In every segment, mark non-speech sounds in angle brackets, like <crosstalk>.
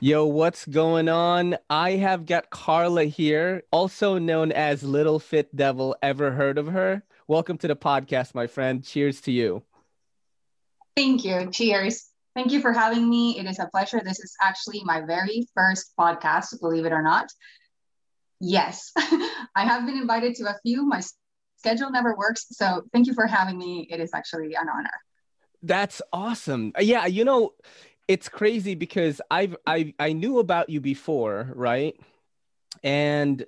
Yo, what's going on? I have got Carla here, also known as Little Fit Devil. Ever heard of her? Welcome to the podcast, my friend. Cheers to you. Thank you. Cheers. Thank you for having me. It is a pleasure. This is actually my very first podcast, believe it or not. Yes, <laughs> I have been invited to a few. My schedule never works. So thank you for having me. It is actually an honor. That's awesome. Yeah, you know, it's crazy because I've I I knew about you before, right? And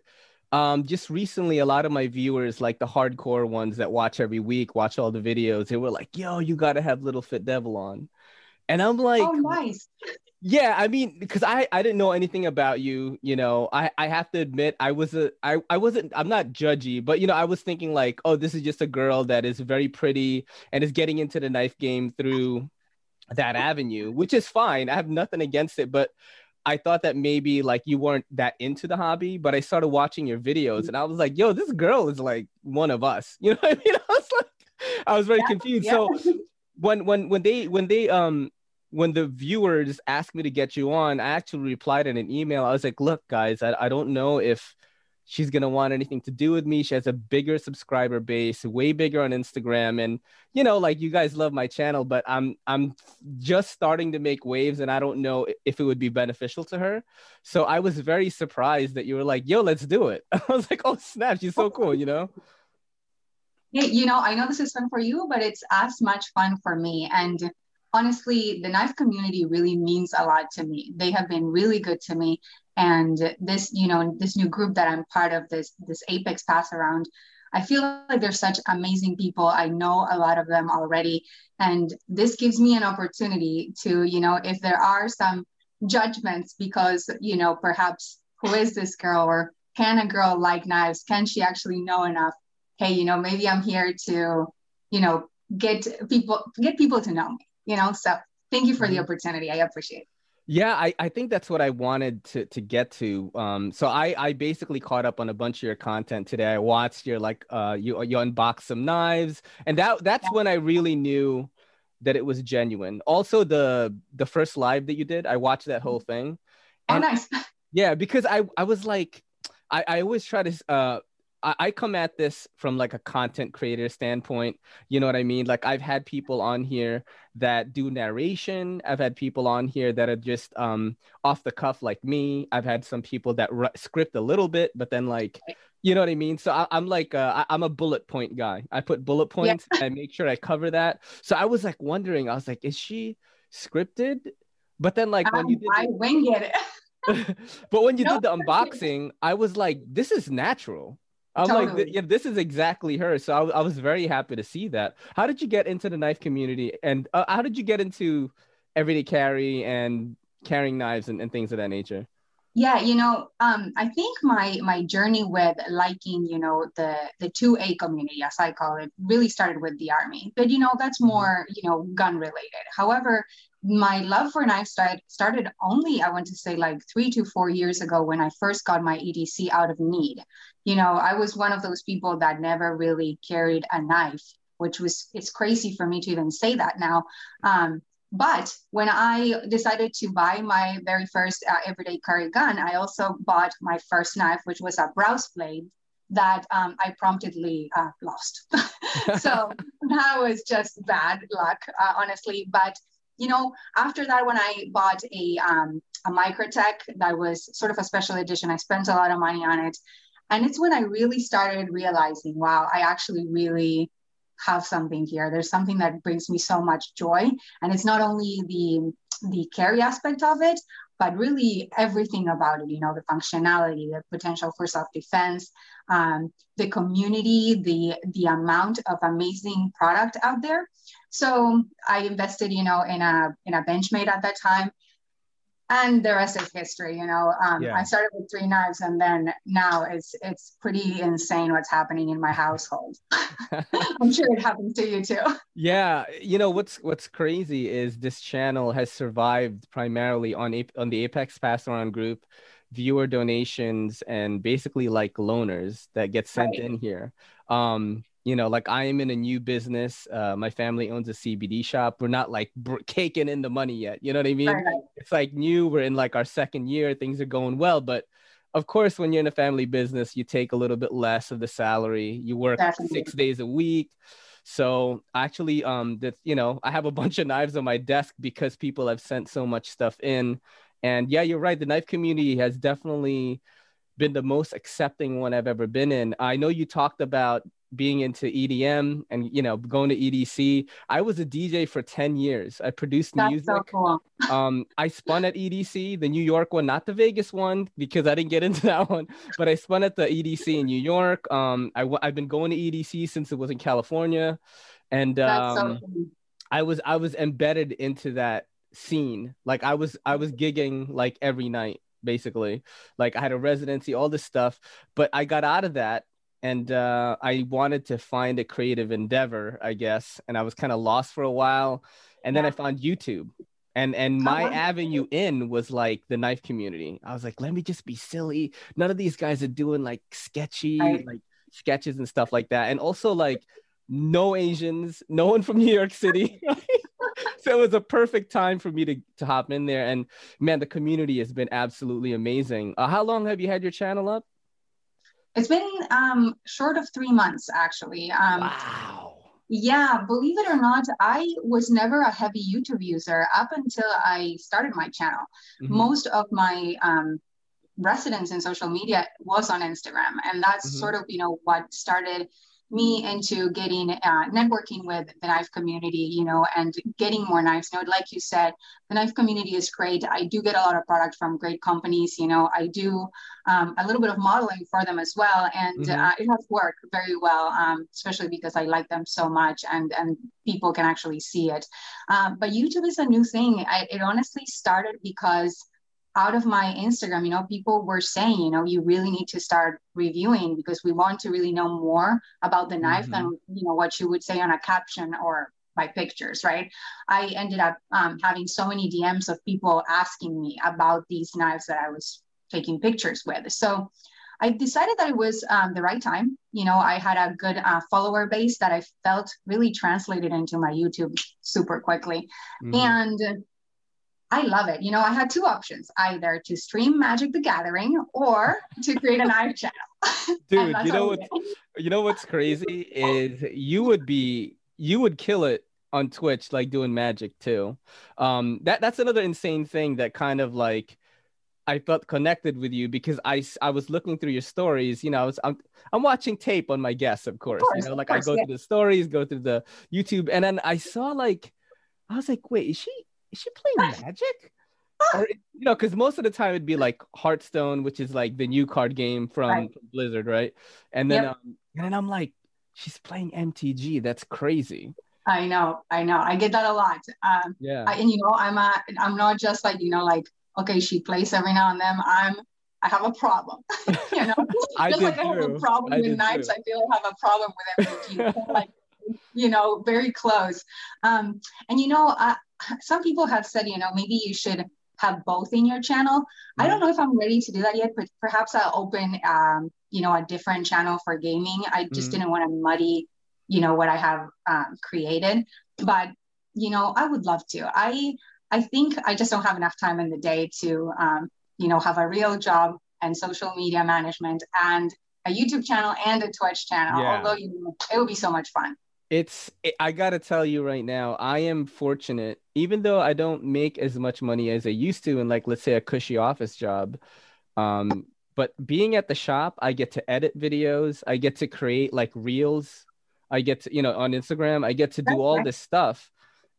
um, just recently, a lot of my viewers, like the hardcore ones that watch every week, watch all the videos, they were like, "Yo, you got to have Little Fit Devil on," and I'm like, "Oh, nice." Yeah, I mean, because I I didn't know anything about you, you know. I I have to admit, I was a I I wasn't I'm not judgy, but you know, I was thinking like, oh, this is just a girl that is very pretty and is getting into the knife game through that avenue, which is fine. I have nothing against it, but I thought that maybe like you weren't that into the hobby, but I started watching your videos and I was like, yo, this girl is like one of us. <laughs> You know what I mean? I was like, I was very yeah, confused. Yeah. So when when when they when they um when the viewers asked me to get you on, I actually replied in an email. I was like, look, guys, I, I don't know if she's going to want anything to do with me. She has a bigger subscriber base, way bigger on Instagram. And, you know, like you guys love my channel, but I'm, I'm just starting to make waves and I don't know if it would be beneficial to her. So I was very surprised that you were like, yo, let's do it. <laughs> I was like, oh, snap. She's so cool, you know? Yeah, you know, I know this is fun for you, but it's as much fun for me. And honestly, the knife community really means a lot to me. They have been really good to me and this you know this new group that i'm part of this this apex pass around i feel like there's such amazing people. I know a lot of them already. And this gives me an opportunity to you know if there are some judgments because you know perhaps who is this girl or can a girl like knives can she actually know enough? Hey you know maybe i'm here to you know get people get people to know me you know? So thank you for the mm-hmm. opportunity. I appreciate it yeah, I, I think that's what I wanted to to get to. Um, so I I basically caught up on a bunch of your content today. I watched your like uh you you unbox some knives, and that that's yeah. when I really knew that it was genuine. Also, the the first live that you did, I watched that whole thing. Oh, nice. <laughs> Yeah, because I I was like, I I always try to uh I, come at this from like a content creator standpoint. You know what I mean? Like I've had people on here that do narration. I've had people on here that are just um, off the cuff like me. I've had some people that r- script a little bit, but then like, you know what I mean? So I, am like, uh, I, am a bullet point guy. I put bullet points yeah. and I make sure I cover that. So I was like wondering, I was like, is she scripted? But then like when um, you did I wing it. <laughs> but when you no, did the <laughs> unboxing, I was like, this is natural. I'm totally. like, yeah, this is exactly her. So I, I, was very happy to see that. How did you get into the knife community, and uh, how did you get into everyday carry and carrying knives and, and things of that nature? Yeah, you know, um, I think my my journey with liking, you know, the the two A community, as I call it, really started with the army. But you know, that's mm-hmm. more, you know, gun related. However, my love for knives started, only, I want to say, like three to four years ago when I first got my EDC out of need. You know, I was one of those people that never really carried a knife, which was, it's crazy for me to even say that now. Um, but when I decided to buy my very first uh, everyday carry gun, I also bought my first knife, which was a browse blade that um, I promptly uh, lost. <laughs> so <laughs> that was just bad luck, uh, honestly. But you know, after that, when I bought a um, a Microtech that was sort of a special edition, I spent a lot of money on it, and it's when I really started realizing, wow, I actually really have something here. There's something that brings me so much joy, and it's not only the the carry aspect of it, but really everything about it. You know, the functionality, the potential for self defense, um, the community, the the amount of amazing product out there. So I invested, you know, in a in a Benchmade at that time, and the rest is history. You know, um, yeah. I started with three knives, and then now it's it's pretty insane what's happening in my household. <laughs> <laughs> I'm sure it happens to you too. Yeah, you know what's what's crazy is this channel has survived primarily on on the Apex Pass Around group viewer donations and basically like loaners that get sent right. in here. Um, you know, like I am in a new business. Uh, my family owns a CBD shop. We're not like br- caking in the money yet. You know what I mean? Right. It's like new. We're in like our second year. Things are going well, but of course, when you're in a family business, you take a little bit less of the salary. You work Definitely. six days a week. So actually, um, that you know, I have a <laughs> bunch of knives on my desk because people have sent so much stuff in. And yeah, you're right. The knife community has definitely been the most accepting one I've ever been in. I know you talked about being into EDM and you know going to EDC. I was a DJ for 10 years. I produced That's music. So cool. <laughs> um, I spun at EDC, the New York one, not the Vegas one because I didn't get into <laughs> that one, but I spun at the EDC in New York. Um, I I've been going to EDC since it was in California, and um, so cool. I was I was embedded into that scene. Like I was I was gigging like every night basically. Like I had a residency, all this stuff, but I got out of that and uh, I wanted to find a creative endeavor, I guess, and I was kind of lost for a while, and then I found YouTube, and and my oh, avenue in was like the knife community. I was like, let me just be silly. None of these guys are doing like sketchy I... like sketches and stuff like that, and also like no Asians, no one from <laughs> New York City. <laughs> <laughs> so it was a perfect time for me to, to hop in there. And man, the community has been absolutely amazing. Uh, how long have you had your channel up? It's been um, short of three months, actually. Um, wow. Yeah, believe it or not, I was never a heavy YouTube user up until I started my channel. Mm-hmm. Most of my um, residence in social media was on Instagram, and that's mm-hmm. sort of you know what started me into getting uh, networking with the knife community, you know, and getting more knives. You know, like you said, the knife community is great. I do get a lot of product from great companies. You know, I do um, a little bit of modeling for them as well, and mm-hmm. uh, it has worked very well, um, especially because I like them so much, and and people can actually see it. Um, but YouTube is a new thing. I, it honestly started because out of my Instagram, you know, people were saying, you know, you really need to start reviewing because we want to really know more about the knife mm-hmm. than, you know, what you would say on a caption or by pictures, right? I ended up um, having so many DMs of people asking me about these knives that I was taking pictures with. So I decided that it was um, the right time. You know, I had a good uh, follower base that I felt really translated into my YouTube super quickly. Mm-hmm. And I love it. You know, I had two options either to stream Magic the Gathering or to create an knife channel. <laughs> Dude, you know what you know what's crazy is you would be you would kill it on Twitch like doing magic too. Um that that's another insane thing that kind of like I felt connected with you because I, I was looking through your stories. You know, I was I'm, I'm watching tape on my guests, of course. Of course you know, like course, I go yeah. through the stories, go through the YouTube, and then I saw like I was like, wait, is she is she playing Magic? or you know, because most of the time it'd be like Hearthstone, which is like the new card game from, right. Blizzard, right? And then, yep. um, and then I'm like, she's playing MTG. That's crazy. I know, I know. I get that a lot. Um, yeah. I, and you know, I'm a, I'm not just like you know, like okay, she plays every now and then. I'm, I have a problem. <laughs> you know, <laughs> I just like too. I have a problem I with knives, too. I feel I have a problem with MTG. <laughs> like, you know, very close. Um, and you know, uh, some people have said, you know, maybe you should have both in your channel. Mm-hmm. I don't know if I'm ready to do that yet, but perhaps I'll open, um, you know, a different channel for gaming. I just mm-hmm. didn't want to muddy, you know, what I have um, created. But you know, I would love to. I I think I just don't have enough time in the day to, um, you know, have a real job and social media management and a YouTube channel and a Twitch channel. Yeah. Although you know, it would be so much fun it's i gotta tell you right now i am fortunate even though i don't make as much money as i used to in like let's say a cushy office job um but being at the shop i get to edit videos i get to create like reels i get to you know on instagram i get to do all this stuff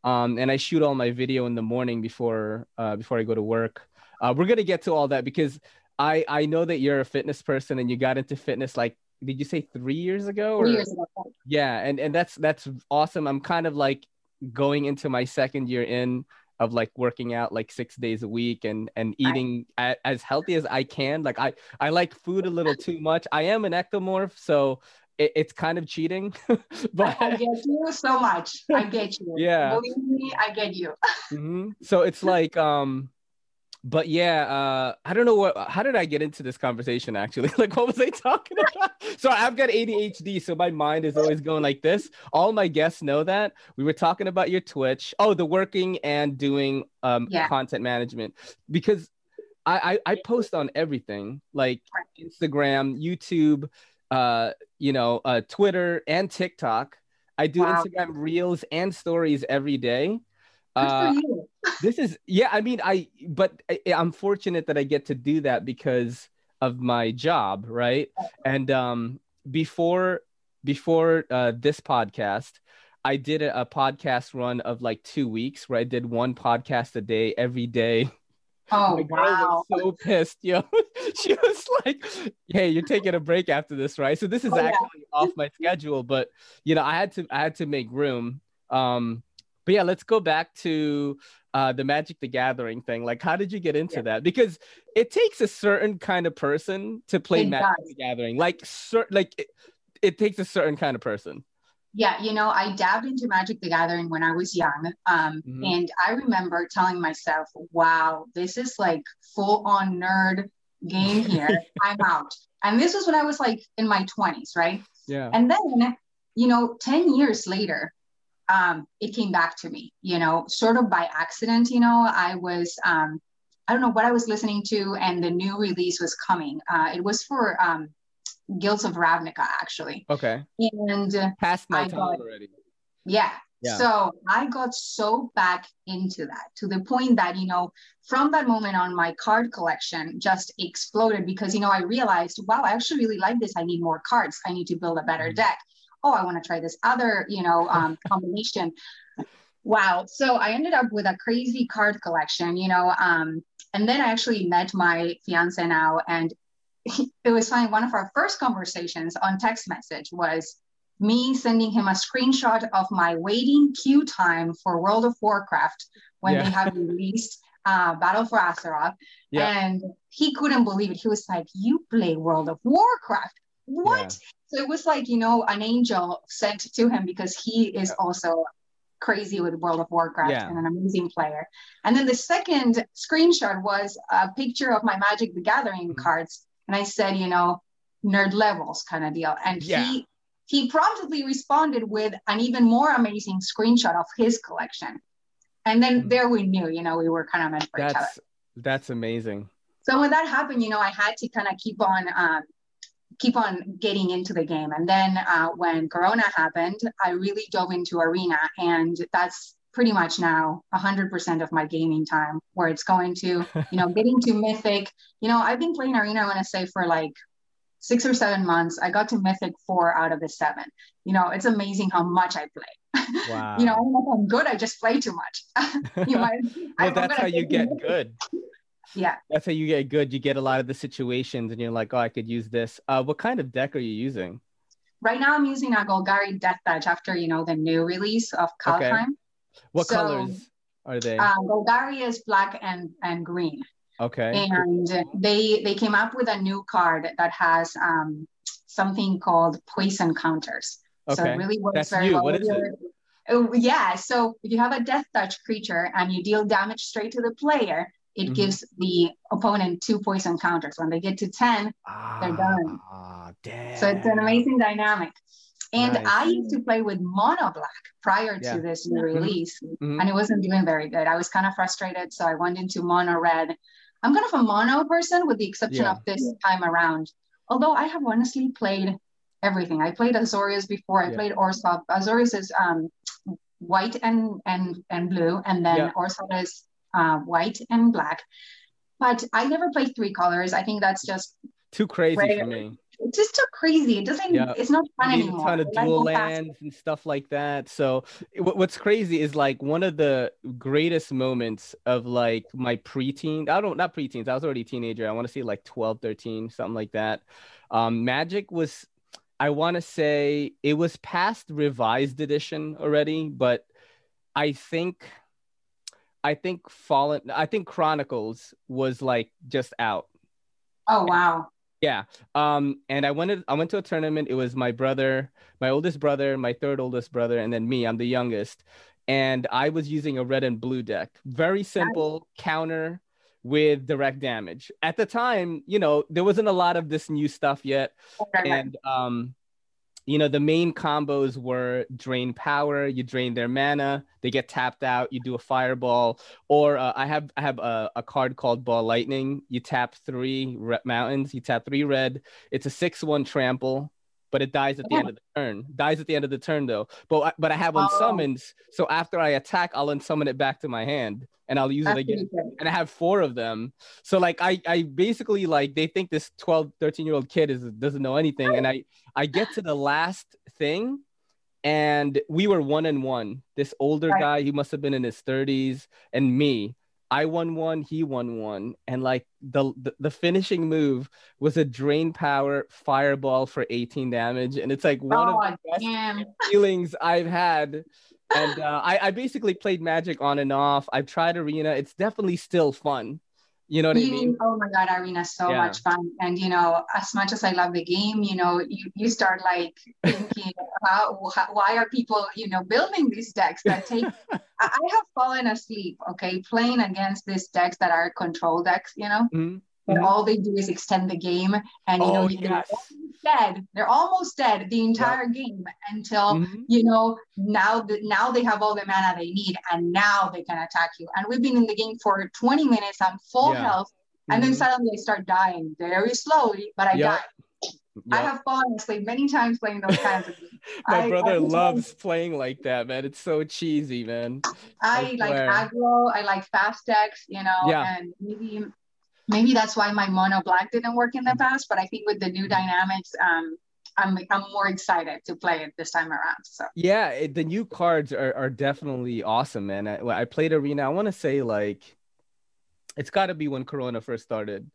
um and i shoot all my video in the morning before uh before i go to work. Uh, we're gonna get to all that because I I know that you're a fitness person and you got into fitness like did you say three years ago? Three years ago. Yeah, and and that's that's awesome. I'm kind of like going into my second year in of like working out like six days a week and and eating I, a, as healthy as I can. Like I I like food a little too much. I am an ectomorph, so it, it's kind of cheating. <laughs> but I get you so much. I get you. <laughs> Yeah. Believe me, I get you. mm-hmm. So it's <laughs> like um but yeah, uh, I don't know what. How did I get into this conversation? Actually, <laughs> like, what was I talking <laughs> about? so I've got ADHD, so my mind is always going like this. All my guests know that. We were talking about your Twitch. Oh, the working and doing um, yeah. content management because I, I I post on everything like Instagram, YouTube, uh, you know, uh, Twitter, and TikTok. I do wow. Instagram Reels and Stories every day. Uh, this is yeah. I mean, I but I, I'm fortunate that I get to do that because of my job, right? And um, before before uh, this podcast, I did a, a podcast run of like two weeks where I did one podcast a day every day. Oh <laughs> my wow! Was so pissed, yo. <laughs> she was like, "Hey, you're taking a break after this, right?" So this is oh, actually yeah. off my schedule, but you know, I had to I had to make room. Um, but yeah, let's go back to uh, the Magic the Gathering thing. Like, how did you get into yeah. that? Because it takes a certain kind of person to play it Magic does. the Gathering. Like, cer- like it, it, takes a certain kind of person. Yeah, you know, I dabbed into Magic the Gathering when I was young. Um, mm-hmm. And I remember telling myself, wow, this is like full on nerd game <laughs> here. I'm out. And this was when I was like in my 20s, right? Yeah. And then, you know, 10 years later, um, it came back to me, you know, sort of by accident. You know, I was, um, I don't know what I was listening to, and the new release was coming. Uh, it was for um, Guilds of Ravnica, actually. Okay. And past my I time got, already. Yeah. Yeah. So I got so back into that to the point that, you know, from that moment on, my card collection just exploded because, you know, I realized, wow, I actually really like this. I need more cards. I need to build a better mm-hmm. deck oh, I want to try this other, you know, um, <laughs> combination. wow. So I ended up with a crazy card collection, you know, um, and then I actually met my fiance now, and <laughs> it was funny. One of our first conversations on text message was me sending him a screenshot of my waiting queue time for World of Warcraft when yeah. they had <laughs> released uh, Battle for Azeroth. Yeah. And he couldn't believe it. He was like, You play World of Warcraft. What? So it was like, you know, an angel sent to him because he is also crazy with World of Warcraft yeah. and an amazing player. And then the second screenshot was a picture of my Magic the Gathering mm-hmm. cards. And I said, you know, nerd levels kind of deal. And yeah. he he promptly responded with an even more amazing screenshot of his collection. And then mm-hmm. there we knew, you know, we were kind of meant for that's, each other. That's amazing. So when that happened, you know, I had to kind of keep on um, keep on getting into the game. And then uh, when Corona happened, I really dove into Arena, and that's pretty much now 100% of my gaming time where it's going to, you know, <laughs> getting to Mythic. You know, I've been playing Arena, I want to say, for like six or seven months. I got to Mythic four out of the seven. You know, it's amazing how much I play. Wow. <laughs> you know, I'm good. I just play too much. <laughs> you know, well, that's how you get good yeah that's how you get good you get a lot of the situations and you're like oh i could use this uh, what kind of deck are you using right now i'm using a golgari death touch after you know the new release of Kaldheim. Okay. what so, colors are they uh, golgari is black and and green okay and they they came up with a new card that has um something called poison counters okay. so it really works That's very new. well what is it? Oh, yeah so if you have a death touch creature and you deal damage straight to the player it mm-hmm. gives the opponent two poison counters. When they get to 10, ah, they're done. Damn. So it's an amazing dynamic. And nice. I used to play with mono black prior yeah. to this new mm-hmm. release, mm-hmm. and it wasn't doing very good. I was kind of frustrated, so I went into mono red. I'm kind of a mono person, with the exception yeah. of this time around. Although I have honestly played everything. I played Azorius before. I yeah. played Orzhov. Azorius is um, white and and and blue, and then yeah. Orzhov is uh, white and black. But I never play three colors. I think that's just too crazy rare. for me. It's just too crazy. It doesn't. Yeah. It's not fun anymore. A ton of dual lands and stuff like that. So what's crazy is like one of the greatest moments of like my preteen. I don't not preteens. I was already a teenager. I want to say like 12, 13, something like that. Um, Magic was. I want to say it was past revised edition already, but I think I think Fallen, I think Chronicles was like just out. Oh wow. Yeah. Um, and I went to, I went to a tournament. It was my brother, my oldest brother, my third oldest brother, and then me. I'm the youngest. And I was using a red and blue deck. Very simple nice. counter, with direct damage. At the time, you know, there wasn't a lot of this new stuff yet. Right. And um, you know, the main combos were drain power, you drain their mana, they get tapped out, you do a fireball, or uh, I have I have a, a card called Ball Lightning. You tap three re- mountains, you tap three red. It's a six one trample, but it dies at the end of the turn. Dies at the end of the turn though. But I- but I have Oh. unsummons, so after I attack, I'll unsummon it back to my hand and I'll use That's it again and I have four of them. So like I I basically like they think this 12 13 year old kid is doesn't know anything and I I get to the last thing and we were one and one. This older Right. guy, he must have been in his 30s and me. I won one, he won one, and like the, the the finishing move was a drain power fireball for 18 damage, and it's like one of Oh, the best damn. feelings I've had. And uh, I, I basically played Magic on and off. I've tried Arena. It's definitely still fun. You know what I mean? oh my god, Arena so Yeah. much fun. And you know, as much as I love the game, you know, you, you start like thinking, <laughs> how, why are people, you know, building these decks that take <laughs> I, have fallen asleep, okay, playing against these decks that are control decks, you know, Mhm. Mhm. all they do is extend the game. And you know, Oh, they're almost dead. They're almost dead the entire game until Mhm. you know now the, now they have all the mana they need and now they can attack you and we've been in the game for 20 minutes i'm full Yeah. health and then Mhm. suddenly i start dying very slowly but i Yep. die i have fallen asleep many times playing those kinds of games <laughs> My I- brother I- loves playing like that, man. It's so cheesy, man. i I like aggro i like fast decks you know Yeah. and maybe maybe that's why my mono black didn't work in the past but i think with the new dynamics um i'm i'm more excited to play it this time around so Yeah, it, the new cards are, are definitely awesome, man. I, I played Arena. I want to say like, it's got to be when Corona first started.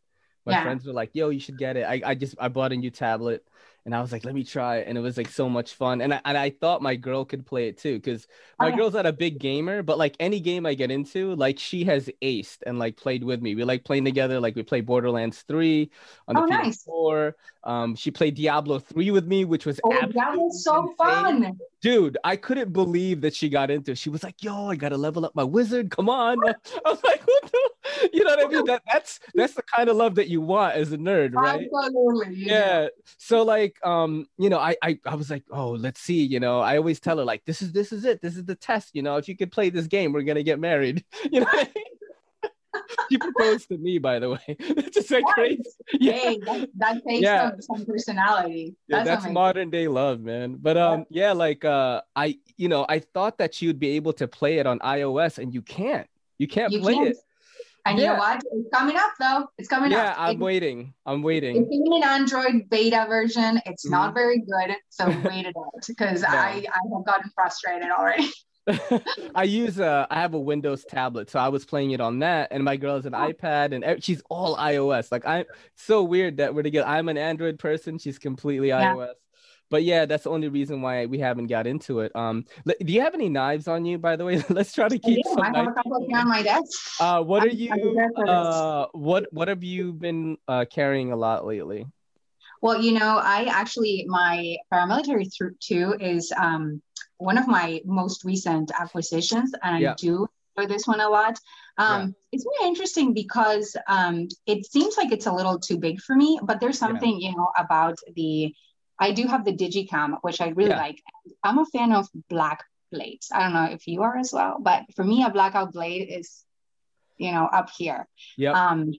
My Yeah. friends were like, "Yo, you should get it." I, I just I bought a new tablet, and I was like, "Let me try," it. and it was like so much fun. And I, and I thought my girl could play it too, because my Oh, yeah. girl's not a big gamer, but like any game I get into, like she has aced and like played with me. We like playing together. Like we play Borderlands three on the Oh, nice. PS4. Um, she played Diablo three with me, which was oh that was so insane fun dude i couldn't believe that she got into it she was like yo i gotta level up my wizard come on <laughs> i was like what the you know what i mean <laughs> that that's that's the kind of love that you want as a nerd right Absolutely. yeah so like um you know I, I i was like oh let's see you know i always tell her like this is this is it this is the test you know if you could play this game we're gonna get married <laughs> you know I mean? she proposed to me by the way <laughs> it's just like crazy <laughs> yeah Hey, that, that takes Yeah. some, some personality. yeah, That's, that's amazing. modern day love, man. But um, yeah, like uh, I, you know, I thought that you'd be able to play it on iOS, and you can't. You can't You play can't. it. And you Yeah. know what? It's coming up though. It's coming Yeah, up. Yeah, I'm It- waiting. I'm waiting. It's in an Android beta version. It's not Mhm. very good, so wait it out because Yeah. I, I have gotten frustrated already. <laughs> <laughs> I use a, I have a Windows tablet, so I was playing it on that, and my girl has an Oh. iPad, and she's all iOS. Like I'm so weird that we're together. I'm an Android person. She's completely Yeah. iOS. But yeah, that's the only reason why we haven't got into it. Um, do you have any knives on you, by the way? <laughs> Let's try to I keep do. some I have a couple here on my desk. Uh, what are you? prepared for this. Uh, what what have you been uh carrying a lot lately? Well, you know, I actually my paramilitary th- two is um one of my most recent acquisitions, and Yeah. I do enjoy this one a lot. Um, It's really interesting because um, it seems like it's a little too big for me, but there's Yeah. something you know about the. I do have the Digicam, which I really Yeah. like. I'm a fan of black blades. I don't know if you are as well, but for me, a blackout blade is, you know, up here. Yep. Um,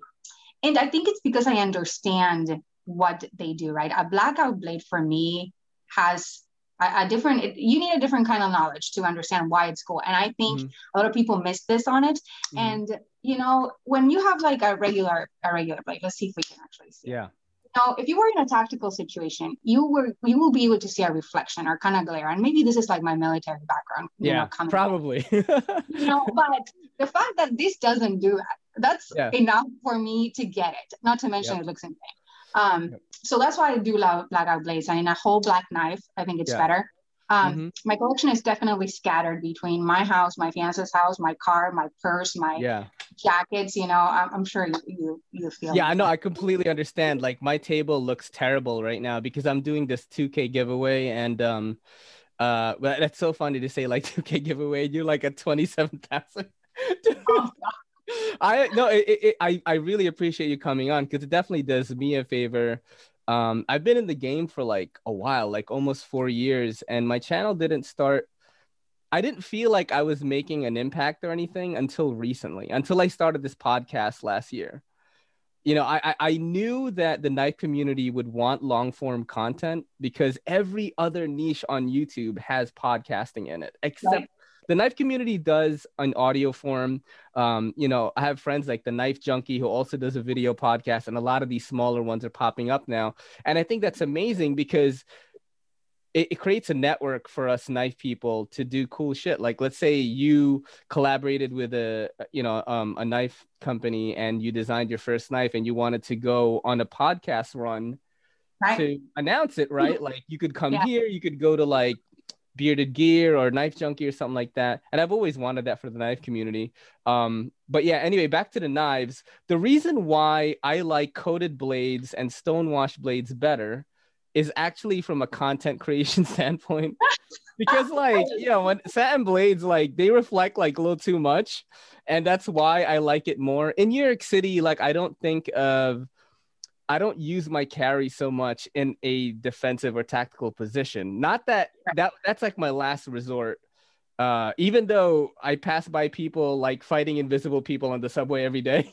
and I think it's because I understand what they do, right? A blackout blade for me has a, a different, it, you need a different kind of knowledge to understand why it's cool. And I think Mhm. a lot of people miss this on it. Mhm. And, you know, when you have like a regular, a regular blade, let's see if we can actually see. yeah. Now, if you were in a tactical situation, you were you will be able to see a reflection or kind of glare. And maybe this is like my military background. you know, Yeah. coming Probably. <laughs> you know, but the fact that this doesn't do that, that's Yeah. enough for me to get it. Not to mention Yep. it looks insane. Um, Yep. so that's why I do love blackout blades. I mean, a whole black knife, I think it's Yeah. better. Um, Mhm. My collection is definitely scattered between my house, my fiance's house, my car, my purse, my yeah. jackets. You know, I'm, I'm sure you you, you feel. Yeah. I know. I completely understand. Like my table looks terrible right now because I'm doing this 2K giveaway and um uh but that's so funny to say like <laughs> 2K giveaway. You're like at 27,000. Oh, <laughs> I no, it, it, I I really appreciate you coming on because it definitely does me a favor. Um, I've been in the game for like a while, like almost four years, and my channel didn't start. I didn't feel like I was making an impact or anything until recently, until I started this podcast last year. You know, I I knew that the knife community would want long form content because every other niche on YouTube has podcasting in it, except the knife community does an audio form. Um, you know, I have friends like the Knife Junkie who also does a video podcast, and a lot of these smaller ones are popping up now. And I think that's amazing because it, it, creates a network for us knife people to do cool shit. Like, let's say you collaborated with a you know um, a knife company and you designed your first knife, and you wanted to go on a podcast run. Right. to announce it, right? Like you could come yeah. here, you could go to like bearded gear or knife junkie or something like that. And i've always wanted that for the knife community. Um, but yeah anyway back to the knives. The reason why i like coated blades and stonewash blades better is actually from a content <laughs> creation standpoint. Because <laughs> like you know when satin blades like they reflect like a little too much. And that's why i like it more. In new york city like i don't think of I don't use my carry so much in a defensive or tactical position. Not that that that's like my last resort. Uh, even though I pass by people like fighting invisible people on the subway every day,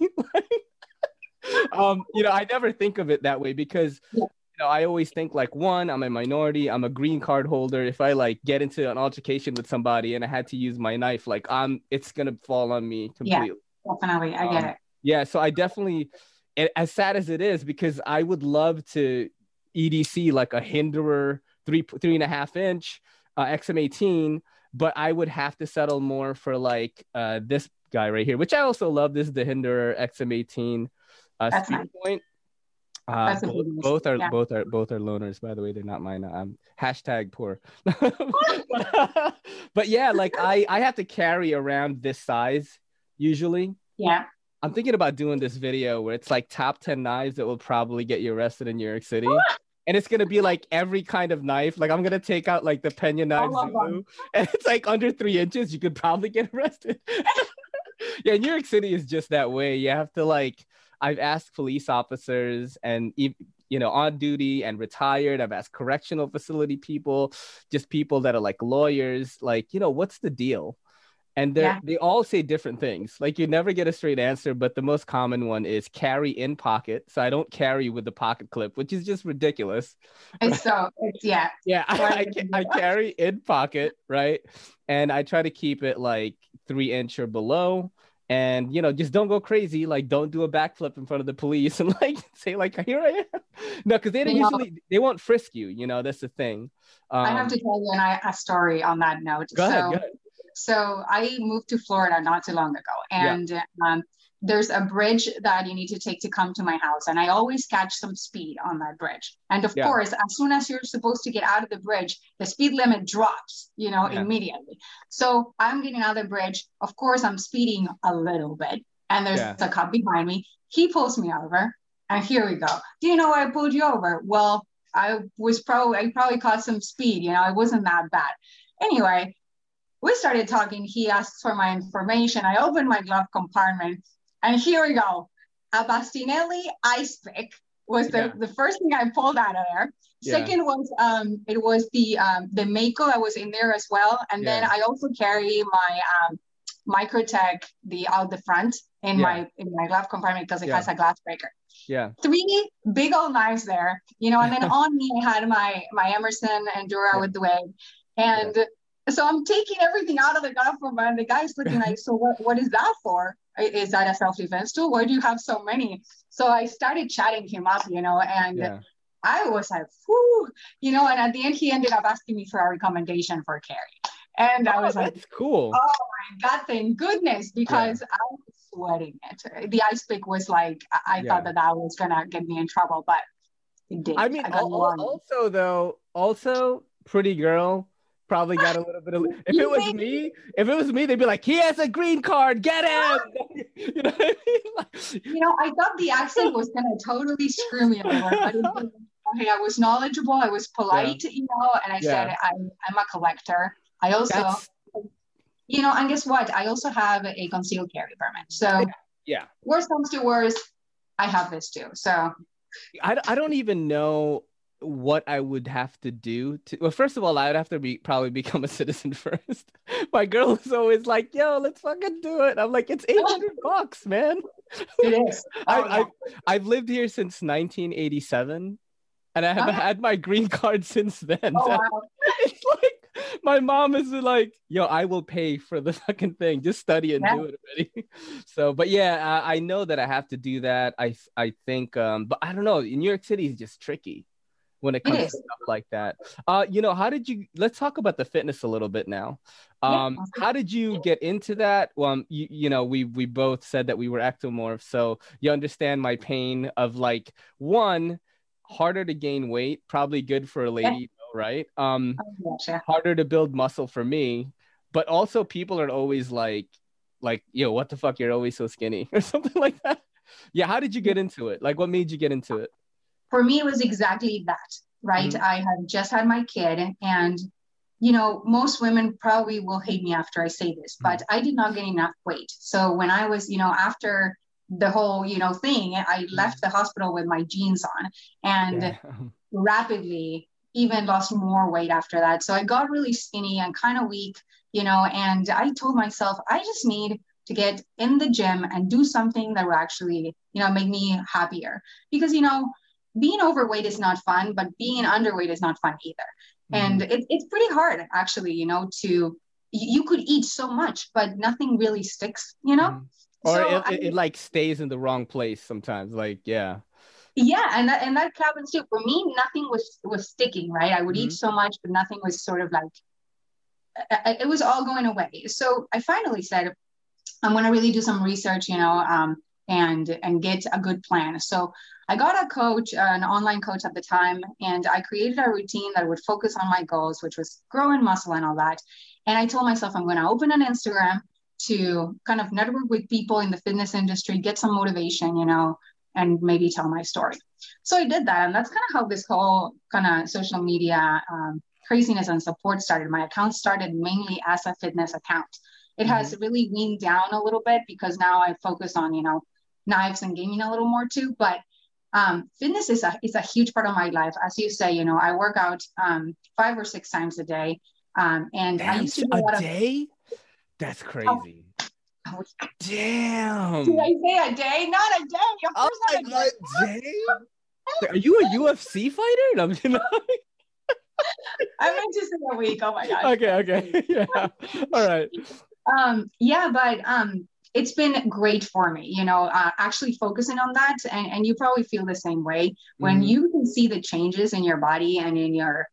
<laughs> um, you know, I never think of it that way because you know I always think like one, I'm a minority, I'm a green card holder. If I like get into an altercation with somebody and I had to use my knife, like I'm, it's gonna fall on me completely. Yeah, definitely, I get um, it. Yeah, so I definitely and as sad as it is, because I would love to EDC like a Hinderer three three and a half inch uh, XM18, but I would have to settle more for like uh, this guy right here, which I also love. This is the Hinderer XM18 uh, speed nice. point. Uh, both, both, are yeah. both are both are loaners, by the way. They're not mine. I'm hashtag poor. <laughs> <laughs> but yeah, like I I have to carry around this size usually. Yeah. I'm thinking about doing this video where it's like top 10 knives that will probably get you arrested in New York City. <laughs> and it's gonna be like every kind of knife. Like I'm gonna take out like the Pena knife Zulu, and it's like under three inches. You could probably get arrested. <laughs> yeah, New York City is just that way. You have to like. I've asked police officers and you know on duty and retired. I've asked correctional facility people, just people that are like lawyers. Like you know what's the deal? And they yeah. they all say different things. Like you never get a straight answer, but the most common one is carry in pocket. So I don't carry with the pocket clip, which is just ridiculous. And so it's yeah. <laughs> Yeah, I, I, I carry in pocket, right? And I try to keep it like three inch or below. And you know, just don't go crazy. Like, don't do a backflip in front of the police <laughs> and like say, like, here I am. <laughs> No, because they don't usually they won't frisk you. You know, that's the thing. Um, I have to tell you an, a story on that note. Go so, ahead, go ahead so I moved to Florida not too long ago, and yeah. um, there's a bridge that you need to take to come to my house, and I always catch some speed on that bridge. And of yeah. course, as soon as you're supposed to get out of the bridge, the speed limit drops, you know, yeah. immediately. So I'm getting out of the bridge. Of course, I'm speeding a little bit, and there's a cop behind me. He pulls me over, and here we go. Do you know why I pulled you over? Well, I was probably I probably caught some speed. You know, it wasn't that bad. Anyway, we started talking. He asked for my information. I opened my glove compartment, and here we go. A Bastinelli ice pick was the, yeah. the first thing I pulled out of there. Yeah. Second was um it was the um the Mako that was in there as well. And yeah. then I also carry my um Microtech the out the front in my in my glove compartment because it has a glass breaker. Yeah. Three big old knives there, you know, and then <laughs> on me I had my my Emerson Endura with the wave. And so I'm taking everything out of the gun from and the guy's looking like, so what, what is that for? Is that a self-defense tool? Why do you have so many? So I started chatting him up, you know, and yeah. I was like, whoo, you know, and at the end he ended up asking me for a recommendation for carry. And oh, I was like, That's cool. Oh my God, thank goodness, because yeah. I was sweating it. The ice pick was like, I yeah. thought that that was gonna get me in trouble, but it did. I mean, I also though, also pretty girl probably got a little bit of. If it was me, if it was me, they'd be like, "He has a green card, get him." <laughs> you know, I mean? you know, I thought the accent was gonna totally screw me over, okay, I was knowledgeable, I was polite, yeah. you know, and I yeah. said I'm I'm a collector. I also. That's... You know, and guess what? I also have a concealed carry permit. So yeah worst comes to worst i have this too so I, I don't even know what I would have to do to well, first of all, I would have to be probably become a citizen <laughs> first. My girl is always like, yo, let's fucking do it. I'm like, it's <laughs> 800 bucks, man. <laughs> Oh, I, yeah. I, I've lived here since 1987 and I haven't oh. had my green card since then. Oh, wow. it's like my mom is like, yo, I will pay for the fucking thing. Just study and yeah. do it already. so, but yeah, I, I know that I have to do that. I I think, um, but I don't know. New York City is just tricky when it comes it to stuff like that. Uh, you know, how did you? Let's talk about the fitness a little bit now. Um, yeah. how did you get into that? Well, um, you, you know, we we both said that we were ectomorphs, so you understand my pain of like one harder to gain weight, probably good for a lady, yeah. right? Um, oh, yeah. harder to build muscle for me, but also people are always like, like, yo, what the fuck? You're always so skinny, <laughs> or something like that. Yeah, how did you get into it? Like, what made you get into it? For me, it was exactly that, right? Mm-hmm. I had just had my kid, and, you know, most women probably will hate me after I say this, but mm-hmm. I did not get enough weight. So when I was, you know, after the whole, you know, thing, I mm-hmm. left the hospital with my jeans on and yeah. rapidly even lost more weight after that. So I got really skinny and kind of weak, you know, and I told myself, I just need to get in the gym and do something that will actually, you know, make me happier. Because, you know, being overweight is not fun, but being underweight is not fun either. Mm-hmm. And it, it's pretty hard, actually, you know, to you could eat so much, but nothing really sticks, you know. Mm-hmm. Or so it, I, it, like stays in the wrong place sometimes. Like, yeah. Yeah, and that, and that happens too. For me, nothing was was sticking. Right, I would mm-hmm. eat so much, but nothing was sort of like it was all going away. So I finally said, I'm going to really do some research, you know, um, and and get a good plan. So I got a coach, uh, an online coach at the time, and I created a routine that would focus on my goals, which was growing muscle and all that. And I told myself I'm going to open an Instagram to kind of network with people in the fitness industry, get some motivation, you know, and maybe tell my story. So I did that, and that's kind of how this whole kind of social media um, craziness and support started. My account started mainly as a fitness account. It has mm-hmm. really weaned down a little bit because now I focus on, you know, knives and gaming a little more too. But um, fitness is a is a huge part of my life. As you say, you know, I work out um, five or six times a day, um, and Damn, I used to do a, a day. Of, That's crazy. Oh, Damn. Did I say a day? Not a day. Of oh, not a day. day? Are you a UFC fighter? I'm <laughs> I meant to say a week. Oh my god. Okay. Okay. <laughs> Yeah. All right. Um. Yeah, but um it's been great for me you know uh, actually focusing on that and, and you probably feel the same way when mm-hmm. you can see the changes in your body and in your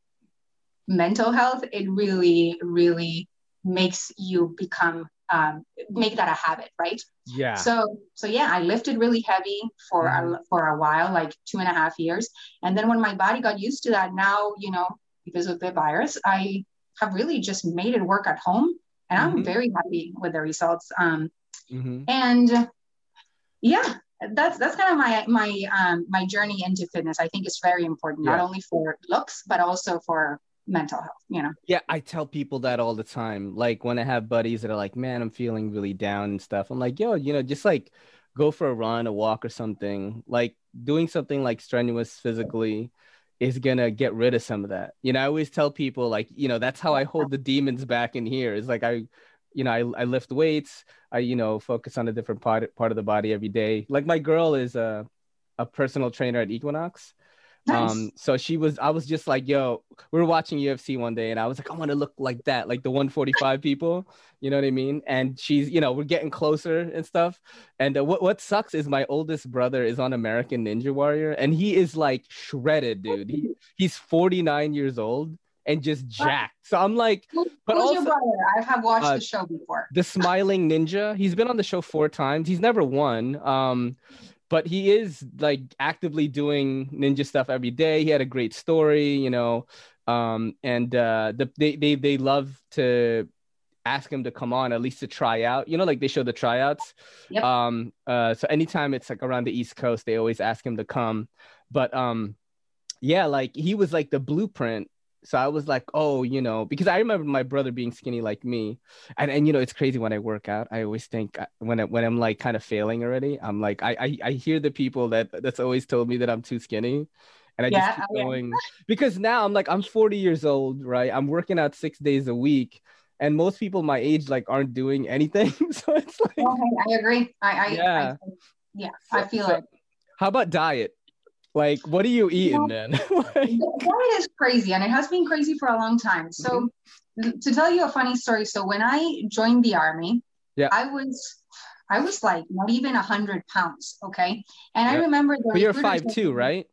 mental health it really really makes you become um, make that a habit right yeah so so yeah i lifted really heavy for mm-hmm. a, for a while like two and a half years and then when my body got used to that now you know because of the virus i have really just made it work at home and i'm mm-hmm. very happy with the results um, Mm-hmm. And yeah, that's that's kind of my my um, my journey into fitness. I think it's very important, yeah. not only for looks but also for mental health. You know. Yeah, I tell people that all the time. Like when I have buddies that are like, "Man, I'm feeling really down and stuff." I'm like, "Yo, you know, just like go for a run, a walk, or something. Like doing something like strenuous physically." is gonna get rid of some of that. You know, I always tell people like, you know, that's how I hold the demons back in here. Is like I you know, I, I lift weights. I, you know, focus on a different part part of the body every day. Like my girl is a, a personal trainer at Equinox. Nice. Um, so she was, I was just like, yo, we were watching UFC one day and I was like, I want to look like that, like the 145 <laughs> people, you know what I mean? And she's, you know, we're getting closer and stuff. And uh, what, what sucks is my oldest brother is on American Ninja Warrior and he is like shredded, dude. He, he's 49 years old and just jacked. So I'm like, Who, but also? I have watched uh, the show before. The Smiling Ninja. He's been on the show four times. He's never won. Um, but he is like actively doing ninja stuff every day. He had a great story, you know. Um, and uh, the, they they they love to ask him to come on at least to try out. You know, like they show the tryouts. Yep. Um, uh, so anytime it's like around the East Coast, they always ask him to come. But um, yeah, like he was like the blueprint So I was like, oh, you know, because I remember my brother being skinny like me, and and you know, it's crazy when I work out. I always think uh, when I, when I'm like kind of failing already, I'm like, I, I I hear the people that that's always told me that I'm too skinny, and I yeah, just keep oh, going because now I'm like I'm 40 years old, right? I'm working out six days a week, and most people my age like aren't doing anything. <laughs> so it's like, okay, I agree. I, I yeah, I, yeah, so, I feel so, it. How about diet? Like, what are you eating, man? like... Diet is crazy, and it has been crazy for a long time. So, mm-hmm. to tell you a funny story, so when I joined the army, yeah, I was I was like not even a hundred pounds. Okay. And I remember the but you're five two, right?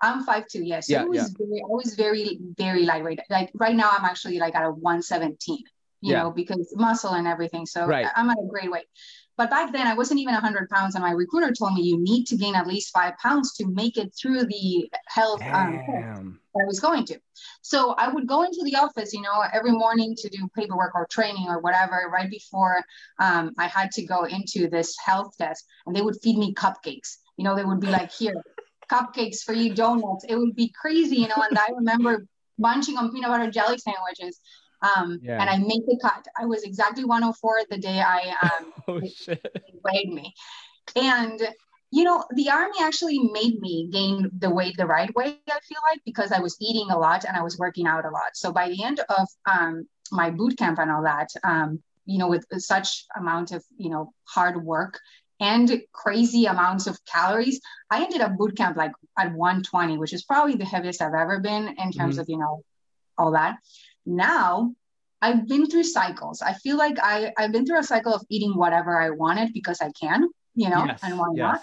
I'm five two, yes. So yeah, it was yeah. very, I was very, very lightweight. Like right now I'm actually like at a 117, you yeah. know, because muscle and everything. So right. I'm at a great weight. But back then, I wasn't even 100 pounds, and my recruiter told me you need to gain at least five pounds to make it through the health um, I was going to. So I would go into the office, you know, every morning to do paperwork or training or whatever. Right before um, I had to go into this health test, and they would feed me cupcakes. You know, they would be <laughs> like, "Here, cupcakes for you, donuts." It would be crazy, you know. And I remember munching on peanut butter jelly sandwiches um, yeah. and I made the cut. I was exactly 104 the day I <laughs> um, oh, weighed me. And you know, the army actually made me gain the weight the right way, I feel like, because I was eating a lot and I was working out a lot. So by the end of um, my boot camp and all that, um, you know, with such amount of, you know, hard work and crazy amounts of calories, I ended up boot camp like at 120, which is probably the heaviest I've ever been in terms mm-hmm. of, you know, all that now I've been through cycles. I feel like I, I've been through a cycle of eating whatever I wanted because I can, you know, yes, and why yes. not?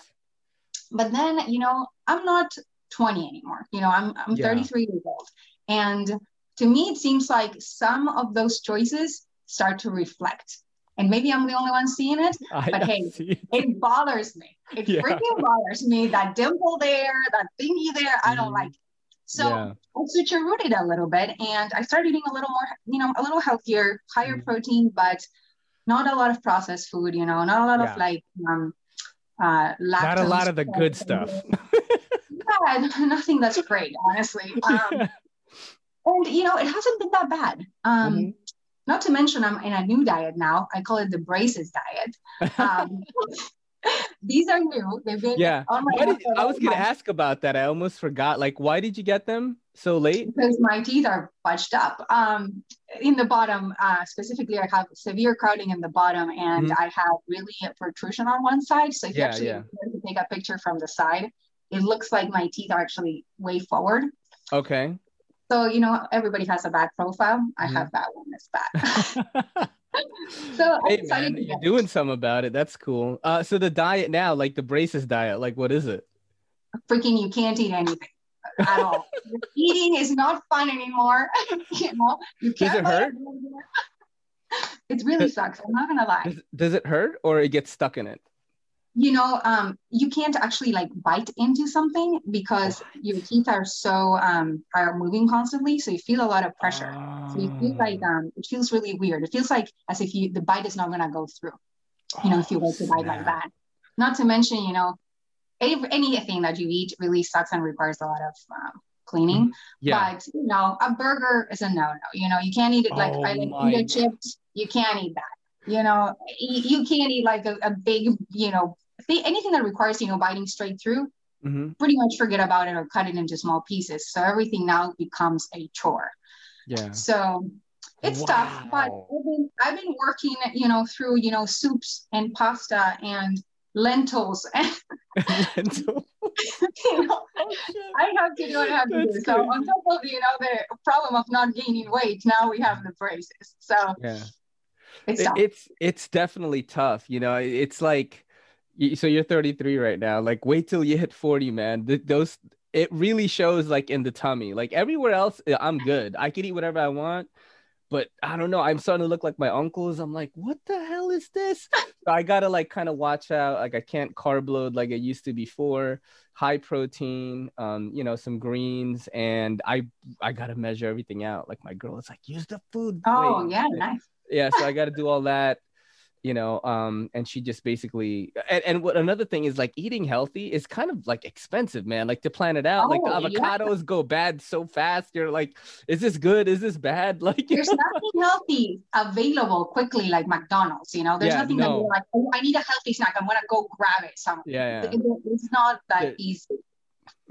But then, you know, I'm not 20 anymore. You know, I'm I'm yeah. 33 years old. And to me, it seems like some of those choices start to reflect. And maybe I'm the only one seeing it, I but hey, it. it. bothers me. It <laughs> yeah. freaking bothers me. That dimple there, that thingy there, I don't mm. like it. So yeah. I switcherooted a little bit and I started eating a little more, you know, a little healthier, higher mm. protein, but not a lot of processed food, you know, not a lot yeah. of like um uh lactose not a lot of the good stuff. yeah, <laughs> nothing that's great, honestly. <laughs> Um, and you know, it hasn't been that bad. Um mm-hmm. not to mention I'm in a new diet now. I call it the braces diet. <laughs> Um, These are new. They've been yeah. Did, I was gonna ask about that. I almost forgot. Like, why did you get them so late? Because my teeth are fudged up. Um, in the bottom, uh, specifically, I have severe crowding in the bottom, and mm-hmm. I have really a protrusion on one side. So if yeah, you actually yeah. take a picture from the side, it looks like my teeth are actually way forward. Okay. So you know, everybody has a bad profile. I mm-hmm. have that one. It's bad. <laughs> <laughs> <laughs> so hey man, you're doing something about it. That's cool. Uh, so the diet now, like the braces diet, like what is it? Freaking, you can't eat anything at all. <laughs> Eating is not fun anymore. <laughs> you know, you can't. Does it hurt? It really sucks. I'm not gonna lie. Does, does it hurt or it gets stuck in it? You know um, you can't actually like bite into something because your teeth are so um, are moving constantly so you feel a lot of pressure. So you feel like ah. um, it feels really weird. It feels like as if you the bite is not going to go through you know if you were to bite like that. not to mention you know anything that you eat really sucks and requires a lot of um, cleaning. Mm-hmm. yeah. but you know a burger is a no-no you know you can't eat it like oh I like eat a chips you can't eat that you know. You, you can't eat like a, a big you know anything that requires you know biting straight through mm-hmm. pretty much forget about it or cut it into small pieces so everything now becomes a chore yeah so it's wow. tough but I've been, I've been working you know through you know soups and pasta and lentils and <laughs> Lentil. <laughs> you know, oh, I have to I have to do. So on top of you know the problem of not gaining weight, now we have the braces. So yeah, it's it, it's it's definitely tough. You know, it's like so you're 33 right now. Like, wait till you hit 40, man. Th- those it really shows like in the tummy. Like everywhere else, I'm good. I can eat whatever I want. But I don't know. I'm starting to look like my uncles. I'm like, what the hell is this? so I gotta like kind of watch out. Like I can't carb load like I used to before. High protein, um, you know, some greens, and I I gotta measure everything out. Like my girl is like, use the food. Oh yeah, nice. Yeah, so I gotta do all that you know um and she just basically and, and what another thing is like eating healthy is kind of like expensive man like to plan it out oh, like the avocados yeah. go bad so fast you're like is this good is this bad <laughs> like there's <laughs> nothing healthy available quickly like mcdonald's you know there's yeah, nothing no. that you're like oh i need a healthy snack i'm gonna go grab it somewhere yeah, yeah. it's not that it, easy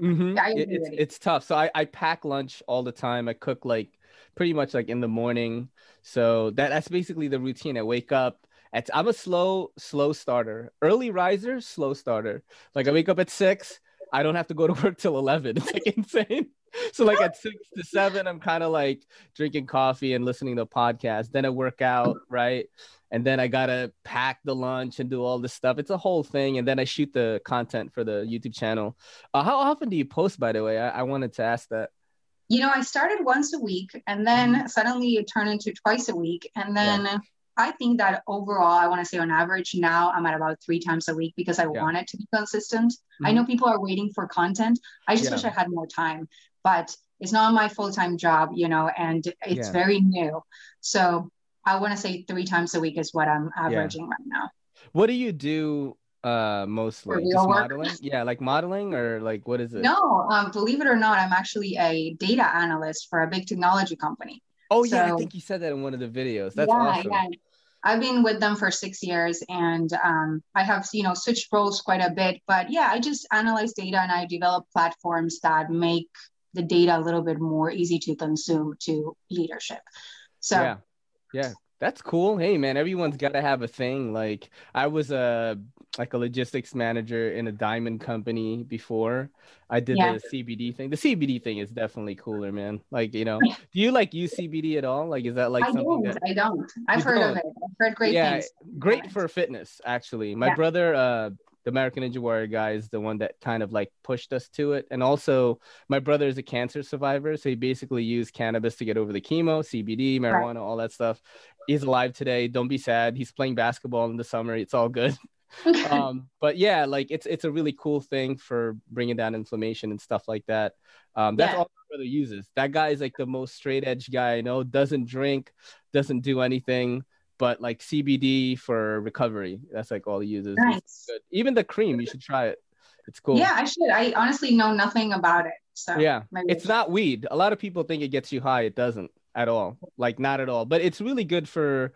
mm-hmm. it, it's, it's tough so I, I pack lunch all the time i cook like pretty much like in the morning so that that's basically the routine i wake up I'm a slow, slow starter. Early riser, slow starter. Like I wake up at six. I don't have to go to <laughs> work till 11. It's like insane. <laughs> So like at six to seven, I'm kind of like drinking coffee and listening to a podcast. Then I work out, right? And then I gotta pack the lunch and do all this stuff. It's a whole thing. And then I shoot the content for the YouTube channel. Uh, how often do you post, by the way? I, I wanted to ask that. You know, I started once a week and then mm-hmm. suddenly it turned into twice a week. And then yeah I think that overall, I want to say on average now I'm at about three times a week because I yeah. want it to be consistent. Mm-hmm. I know people are waiting for content. I just yeah. wish I had more time, but it's not my full time job, you know, and it's yeah. very new. So I want to say three times a week is what I'm averaging right now. What do you do uh mostly just modeling yeah like modeling or like what is it no um believe it or not i'm actually a data analyst for a big technology company oh so, yeah i think you said that in one of the videos that's yeah, awesome yeah. I've been with them for six years and um, I have, you know, switched roles quite a bit. But yeah, I just analyze data and I develop platforms that make the data a little bit more easy to consume to leadership. So yeah, yeah, that's cool. Hey man, everyone's got to have a thing. Like I was a like a logistics manager in a diamond company before. I did yeah. the CBD thing. The CBD thing is definitely cooler, man. Like, you know, <laughs> do you like use CBD at all? Like, is that like I something don't, that I don't. I've heard don't. of it. I've heard great yeah, things. Great for fitness, actually. My yeah. brother, uh, the American Ninja Warrior guy is the one that kind of like pushed us to it. And also, my brother is a cancer survivor, so he basically used cannabis to get over the chemo, CBD, marijuana, right. all that stuff. He's alive today. Don't be sad. He's playing basketball in the summer. It's all good. <laughs> <laughs> um, but yeah, like it's it's a really cool thing for bringing down inflammation and stuff like that. Um, that's yeah. all my brother uses. That guy is like the most straight edge guy I know. Doesn't drink, doesn't do anything, but like CBD for recovery. That's like all he uses. Nice. Even the cream, you should try it. It's cool. Yeah, I should. I honestly know nothing about it. So yeah, it's not weed. A lot of people think it gets you high. It doesn't at all. Like not at all. But it's really good for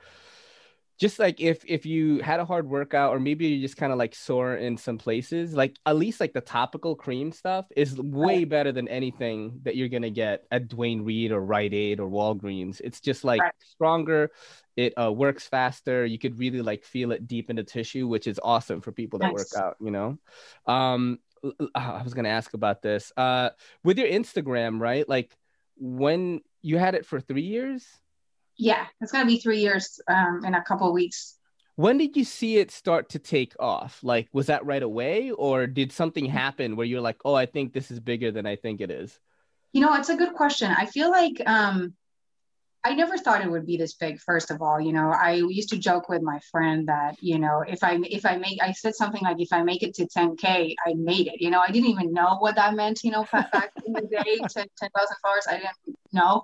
just like if if you had a hard workout or maybe you just kind of like sore in some places like at least like the topical cream stuff is way better than anything that you're gonna get at Duane Reade or Rite Aid or Walgreens. It's just like right. stronger it uh, works faster you could really like feel it deep in the tissue which is awesome for people that nice. work out you know? Um I was gonna ask about this. Uh with your Instagram right like when you had it for three years yeah, it's gonna be three years um, in a couple weeks. When did you see it start to take off? Like, was that right away, or did something happen where you're like, "Oh, I think this is bigger than I think it is"? You know, it's a good question. I feel like um, I never thought it would be this big. First of all, you know, I used to joke with my friend that you know, if I if I make, I said something like, if I make it to 10k, I made it. You know, I didn't even know what that meant. You know, back in the day, <laughs> 10,000 followers, I didn't know.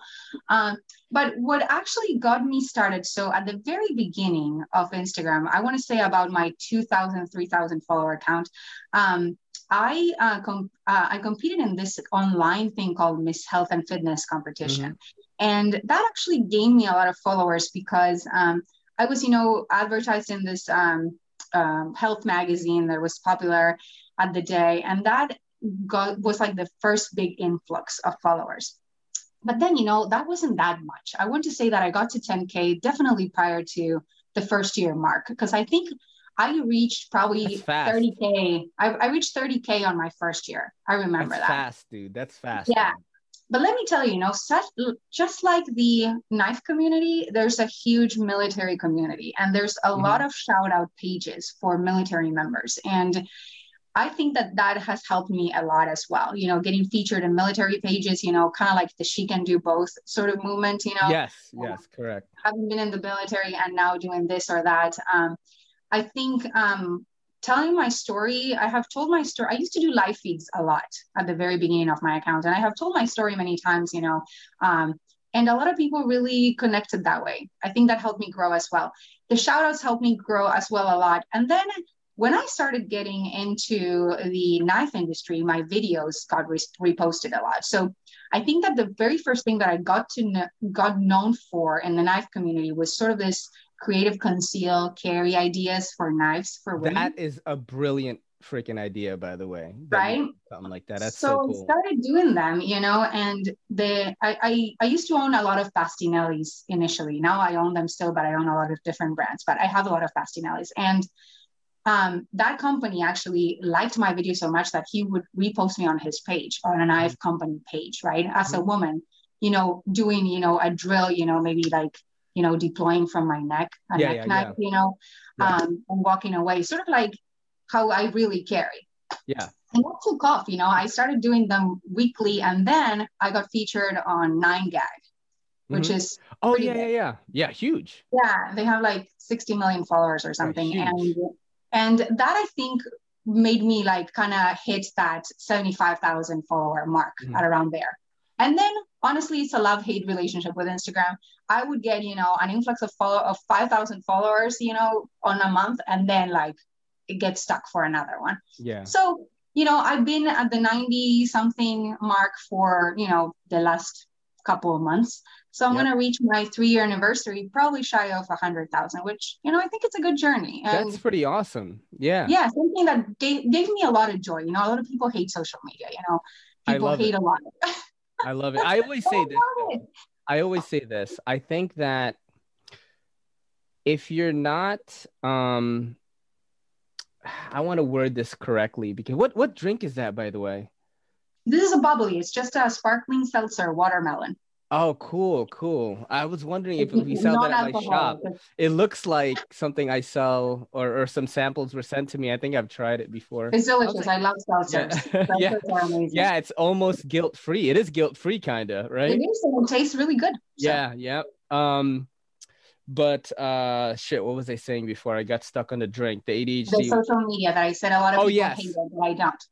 Um, but what actually got me started, so at the very beginning of Instagram, I want to say about my 2,000, 3,000 follower account. Um, I uh, com- uh, I competed in this online thing called Miss Health and Fitness competition, mm-hmm. And that actually gained me a lot of followers because um, I was, you know, advertised in this um, um, health magazine that was popular at the day, and that got was like the first big influx of followers. But then, you know, that wasn't that much. I want to say that I got to 10k definitely prior to the first year mark because I think I reached probably 30k. I, I, reached 30k on my first year. I remember That's that. Fast, dude. That's fast. Yeah. Man. But let me tell you, you know, such just like the knife community, there's a huge military community, and there's a mm-hmm. lot of shout out pages for military members. And I think that that has helped me a lot as well. You know, getting featured in military pages, you know, kind of like the she can do both sort of movement, you know. Yes, yes, correct. Having been in the military and now doing this or that. Um, I think um, telling my story, I have told my story. I used to do live feeds a lot at the very beginning of my account, and I have told my story many times, you know. Um, And a lot of people really connected that way. I think that helped me grow as well. The shout outs helped me grow as well a lot. And then when I started getting into the knife industry, my videos got re- reposted a lot. So I think that the very first thing that I got to know, got known for in the knife community was sort of this creative conceal carry ideas for knives for women. That is a brilliant freaking idea, by the way. Right? Something like that. That's so, so, cool. I started doing them, you know, and the I, I I used to own a lot of Fastanellis initially. Now I own them still, but I own a lot of different brands. But I have a lot of Fastanellis, and um, that company actually liked my video so much that he would repost me on his page on a knife mm-hmm. company page right as a mm-hmm. woman you know doing you know a drill you know maybe like you know deploying from my neck a yeah, neck yeah, knife yeah. you know um, and walking away sort of like how i really carry yeah and that took off you know i started doing them weekly and then i got featured on 9gag which mm-hmm. is oh yeah, yeah yeah yeah huge yeah they have like 60 million followers or something and and that I think made me like kind of hit that 75,000 follower mark mm-hmm. at around there. And then honestly, it's a love hate relationship with Instagram. I would get, you know, an influx of follow of 5,000 followers, you know, on a month, and then like it gets stuck for another one. Yeah. So, you know, I've been at the 90 something mark for, you know, the last couple of months. So I'm yep. going to reach my three year anniversary probably shy of a hundred thousand, which you know I think it's a good journey. And That's pretty awesome. Yeah. Yeah, something that gave, gave me a lot of joy. You know, a lot of people hate social media. You know, people hate it. a lot. <laughs> I love it. I always say this. I always say this. I think that if you're not um I want to word this correctly because what what drink is that by the way? This is a bubbly. It's just a sparkling seltzer watermelon. Oh, cool, cool. I was wondering if we sell that at my shop. It looks like something I sell, or, or some samples were sent to me. I think I've tried it before. It's delicious. I, like, I love seltzers. Yeah, <laughs> yeah. yeah, it's almost guilt free. It is guilt free, kind of, right? It is. It tastes really good. So. Yeah, yeah. Um, but uh, shit, what was I saying before? I got stuck on the drink, the ADHD. The social media that I said a lot of oh, people yes. hate it, but I don't.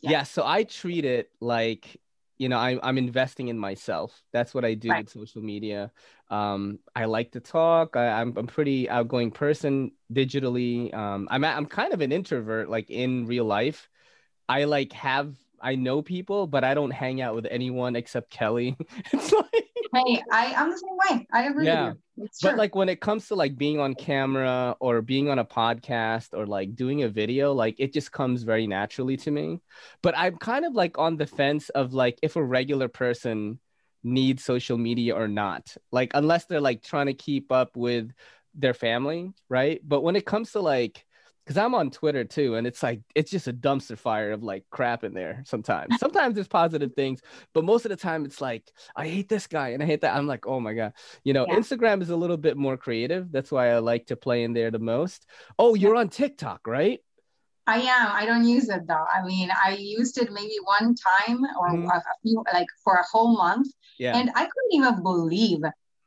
Yeah. yeah, so I treat it like you know I'm, I'm investing in myself. That's what i do right. with social media. Um, i like to talk. I, am I'm, I'm pretty outgoing person digitally. Um, I'm, I'm kind of an introvert like in real life. I like have i know people but i don't hang out with anyone except kelly. <laughs> It's like hey i i'm the same way. I agree yeah but like when it comes to like being on camera or being on a podcast or like doing a video like it just comes very naturally to me. But i'm kind of like on the fence of like if a regular person needs social media or not. Like unless they're like trying to keep up with their family right? But when it comes to like because I'm on Twitter too, and it's like it's just a dumpster fire of like crap in there sometimes. <laughs> Sometimes there's positive things, but most of the time it's like I hate this guy and I hate that. I'm like, oh my god, you know, yeah. Instagram is a little bit more creative. That's why I like to play in there the most. Oh, you're on TikTok, right? I am. I don't use it though. I mean, I used it maybe one time or mm-hmm. a few, like for a whole month, yeah. and I couldn't even believe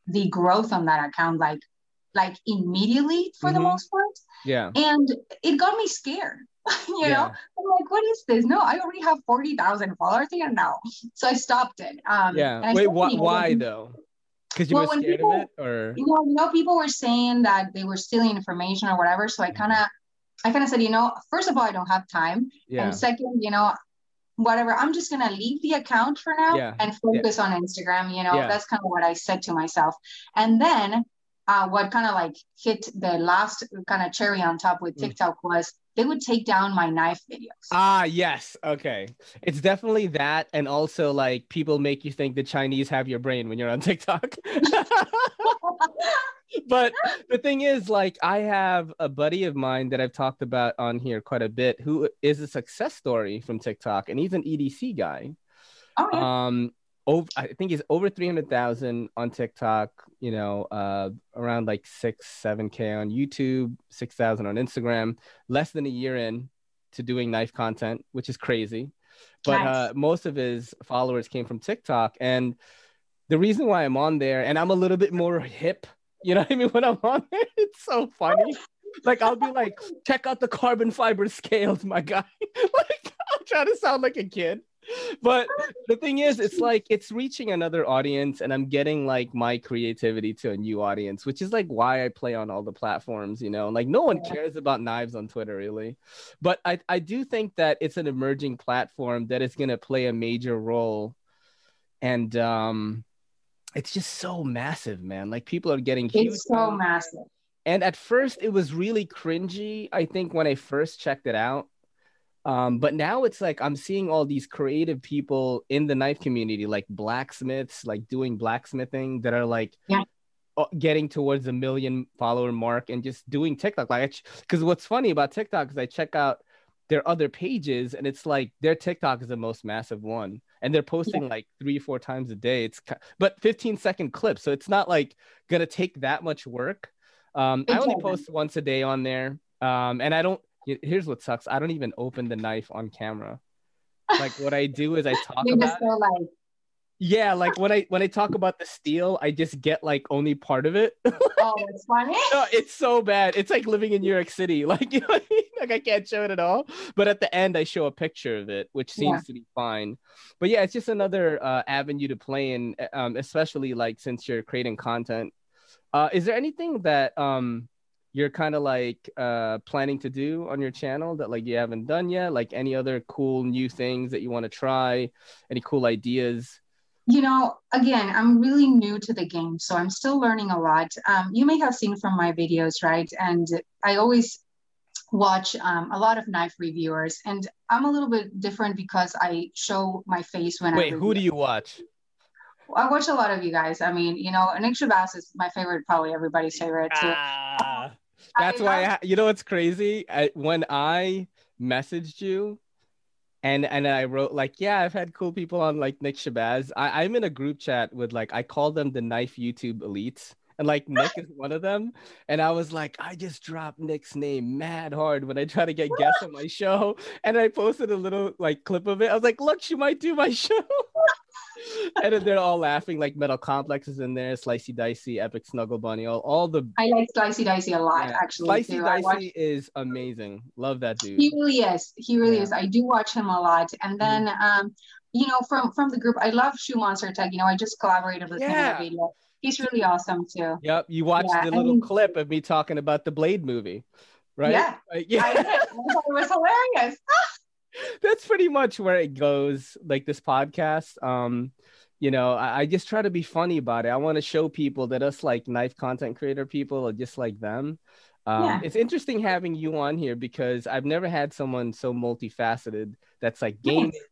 the growth on that account. Like like immediately for mm-hmm. the most part. Yeah. And it got me scared. <laughs> you yeah. know, I'm like, what is this? No, I already have 40,000 followers here now. So I stopped it. Um, yeah. Wait, wh- why though? Because you well, were scared people, of it or? You know, you know, people were saying that they were stealing information or whatever. So I kind of, I kind of said, you know, first of all, I don't have time. Yeah. And second, you know, whatever i'm just going to leave the account for now yeah. and focus yeah. on instagram you know that's kind of what i said to myself and then uh, what kind of like hit the last kind of cherry on top with mm. TikTok was they would take down my knife videos. Ah, yes. Okay. It's definitely that. And also, like, people make you think the Chinese have your brain when you're on TikTok. <laughs> but the thing is, like, I have a buddy of mine that I've talked about on here quite a bit who is a success story from TikTok, and he's an EDC guy. Oh, yeah. Um, over I think he's over 300,000 on TikTok, you know, uh, around like 6 7k on YouTube, 6,000 on Instagram, less than a year in to doing knife content, which is crazy. But nice. uh, most of his followers came from TikTok and the reason why I'm on there and I'm a little bit more hip, you know what I mean <laughs> when I'm on there, it's so funny. like I'll be like, check out the carbon fiber scales, my guy. <laughs> like <laughs> I'm trying to sound like a kid but the thing is, it's like it's reaching another audience, and I'm getting like my creativity to a new audience, which is like why I play on all the platforms, you know. Like no one cares about knives on Twitter, really. But I, I do think that it's an emerging platform that is gonna play a major role. And um it's just so massive, man. Like people are getting huge. It's so massive. And at first it was really cringy, I think, when I first checked it out um, but now it's like I'm seeing all these creative people in the knife community, like blacksmiths, like doing blacksmithing that are like yeah. getting towards a million follower mark and just doing TikTok. Like, because what's funny about TikTok is I check out their other pages and it's like their TikTok is the most massive one. And they're posting yeah. like three, four times a day. It's but 15 second clips. So it's not like gonna take that much work. Um, I only post once a day on there. Um, and I don't here's what sucks. I don't even open the knife on camera. Like what I do is I <laughs> talk about it. Yeah, like when I when I talk about the steel, I just get like only part of it. <laughs> oh, it's funny. no, it's so bad. It's like living in New York City. <laughs> Like you know, I mean? like I can't show it at all. But at the end, I show a picture of it, which seems yeah. to be fine. But yeah, it's just another uh, avenue to play in, um, especially like since you're creating content. Uh, is there anything that um you're kind of like uh planning to do on your channel that like you haven't done yet? Like any other cool new things that you want to try? Any cool ideas? You know again i'm really new to the game so i'm still learning a lot. Um, you may have seen from my videos right? And i always watch um, a lot of knife reviewers and i'm a little bit different because i show my face when wait I Wait, who do you watch? I watch a lot of you guys. I mean, you know, Nick Shabazz is my favorite, probably everybody's favorite too. Ah. That's I why I, you know what's crazy? I, when I messaged you and and I wrote like, yeah, I've had cool people on like Nick Shabazz. I, I'm in a group chat with like I call them the knife YouTube elites. And like Nick is one of them. And I was like, I just dropped Nick's name mad hard when I try to get <laughs> guests on my show. And I posted a little like clip of it. I was like, look, she might do my <laughs> show. <laughs> and then they're all laughing like metal complexes in there slicey dicey epic snuggle bunny all, all the i like slicey dicey a lot yeah. actually slicey too. dicey watch... is amazing love that dude he really is he really yeah. is i do watch him a lot and then mm-hmm. um you know from from the group i love shoe monster tech you know i just collaborated with yeah. him in a video he's really awesome too yep you watched yeah. the little clip of me talking about the blade movie right yeah, <laughs> like, yeah. I did. I it was hilarious <laughs> that's pretty much where it goes like this podcast um you know I, I, just try to be funny about it i want to show people that us like knife content creator people are just like them um, yeah. it's interesting having you on here because i've never had someone so multifaceted that's like gaming yes.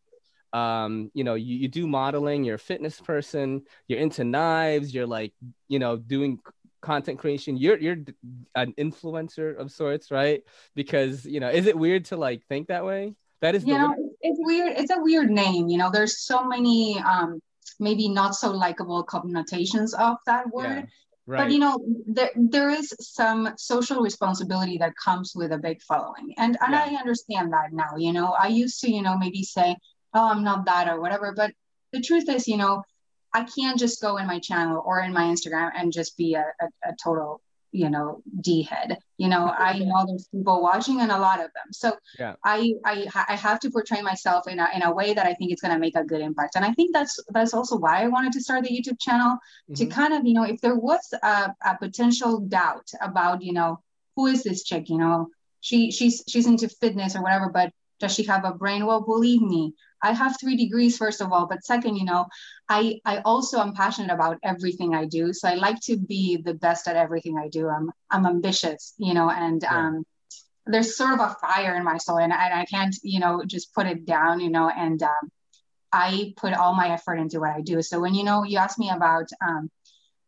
Um you know you, you do modeling you're a fitness person you're into knives you're like you know doing content creation. You're you're an influencer of sorts right? Because you know is it weird to like think that way? That is you know it's weird it's a weird name you know? There's so many um maybe not so likable connotations of that word. Yeah, right. but you know there, there is some social responsibility that comes with a big following. And and yeah. i understand that now you know? I used to you know maybe say oh i'm not that or whatever. But the truth is you know i can't just go in my channel or in my instagram and just be a, a, a total you know d head you know i know there's people watching and a lot of them. So yeah. I, I i have to portray myself in a, in a way that i think it's going to make a good impact. And i think that's that's also why i wanted to start the youtube channel mm-hmm. to kind of you know if there was a, a potential doubt about you know who is this chick? You know she she's she's into fitness or whatever but does she have a brain? Well believe me I have three degrees, first of all, but second, you know, I, I also am passionate about everything I do. So I like to be the best at everything I do. I'm, I'm ambitious, you know, and, yeah. um, there's sort of a fire in my soul and I, I can't, you know, just put it down, you know, and, um, I put all my effort into what I do. So when, you know, you asked me about, um,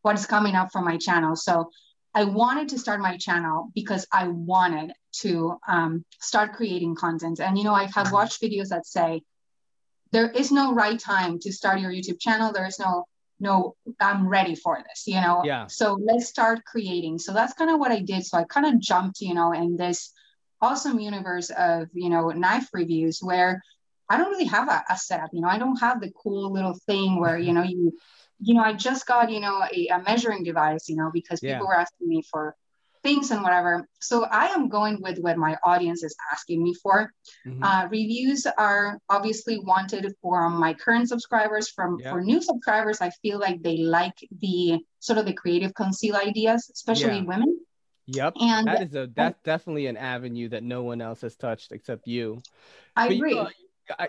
what's coming up for my channel. So I wanted to start my channel because I wanted to um, start creating content. And, you know, I have watched videos that say, there is no right time to start your YouTube channel. There is no no I'm ready for this, you know. Yeah. So let's start creating. So that's kind of what I did. So I kind of jumped, you know, in this awesome universe of you know knife reviews where I don't really have a, a setup. You know, I don't have the cool little thing where you <laughs> know you you know I just got you know a, a measuring device. You know because people yeah. were asking me for things and whatever. So I am going with what my audience is asking me for. Mm-hmm. Uh, reviews are obviously wanted for my current subscribers. From yeah. for new subscribers, I feel like they like the sort of the creative conceal ideas, especially yeah. women. Yep. And that is a that's definitely an avenue that no one else has touched except you. I but agree. You know,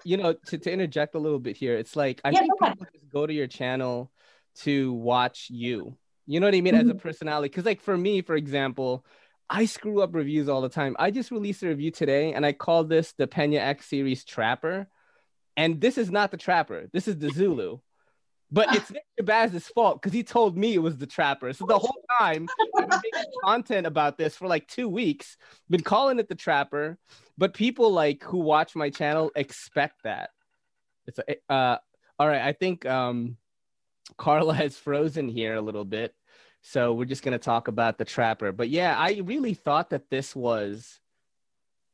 you know, to, to interject a little bit here, it's like I yeah, think people just go to your channel to watch you. You know what I mean? Mm-hmm. As a mm-hmm. personality. Because like for me, for example, I screw up reviews all the time. I just released a review today and I called this the Pena X series Trapper. And this is not the Trapper. This is the Zulu. But it's <laughs> Nick Shabazz's fault because he told me it was the Trapper. So the whole time I've been making <laughs> content about this for like two weeks, been calling it the Trapper. But people like who watch my channel expect that. It's a, uh all right. I think um Carla has frozen here a little bit. So we're just going to talk about the Trapper. But yeah, I really thought that this was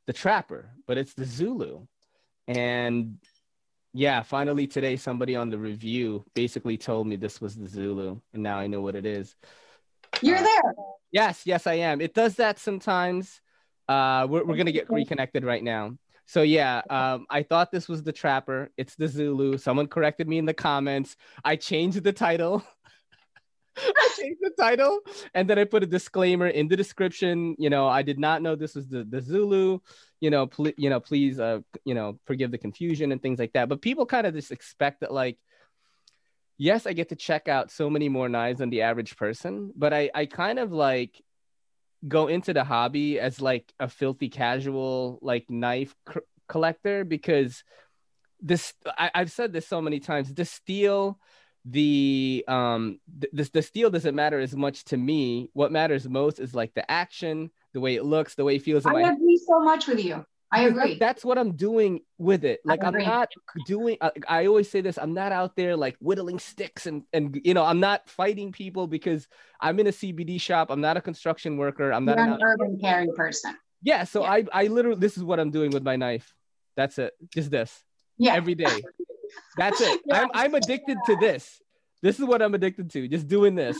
the Trapper, but it's the Zulu. And yeah, finally today, somebody on the review basically told me this was the Zulu. And now I know what it is. You're uh, there. Yes, yes, I am. It does that sometimes. Uh, we're, we're going to get reconnected right now. So yeah, um, I thought this was the Trapper. It's the Zulu. Someone corrected me in the comments. I changed the title. <laughs> I changed the title, and then I put a disclaimer in the description. You know, I did not know this was the the Zulu. You know, pl- you know, please, uh, you know, forgive the confusion and things like that. But people kind of just expect that, like, yes, I get to check out so many more knives than the average person, but I I kind of like go into the hobby as like a filthy casual like knife c- collector because this I, have said this so many times the steel the um the, the steel doesn't matter as much to me. What matters most is like the action the way it looks the way it feels i agree so much with you I agree. That's what I'm doing with it. Like I'm not doing. I, I, always say this. I'm not out there like whittling sticks and and you know I'm not fighting people because I'm in a CBD shop. I'm not a construction worker. I'm You're not an, an urban carry person. Yeah. So yeah. I I literally this is what I'm doing with my knife. That's it. Just this. Yeah. Every day. That's it. <laughs> yeah. I'm I'm addicted to this this is what I'm addicted to, just doing this.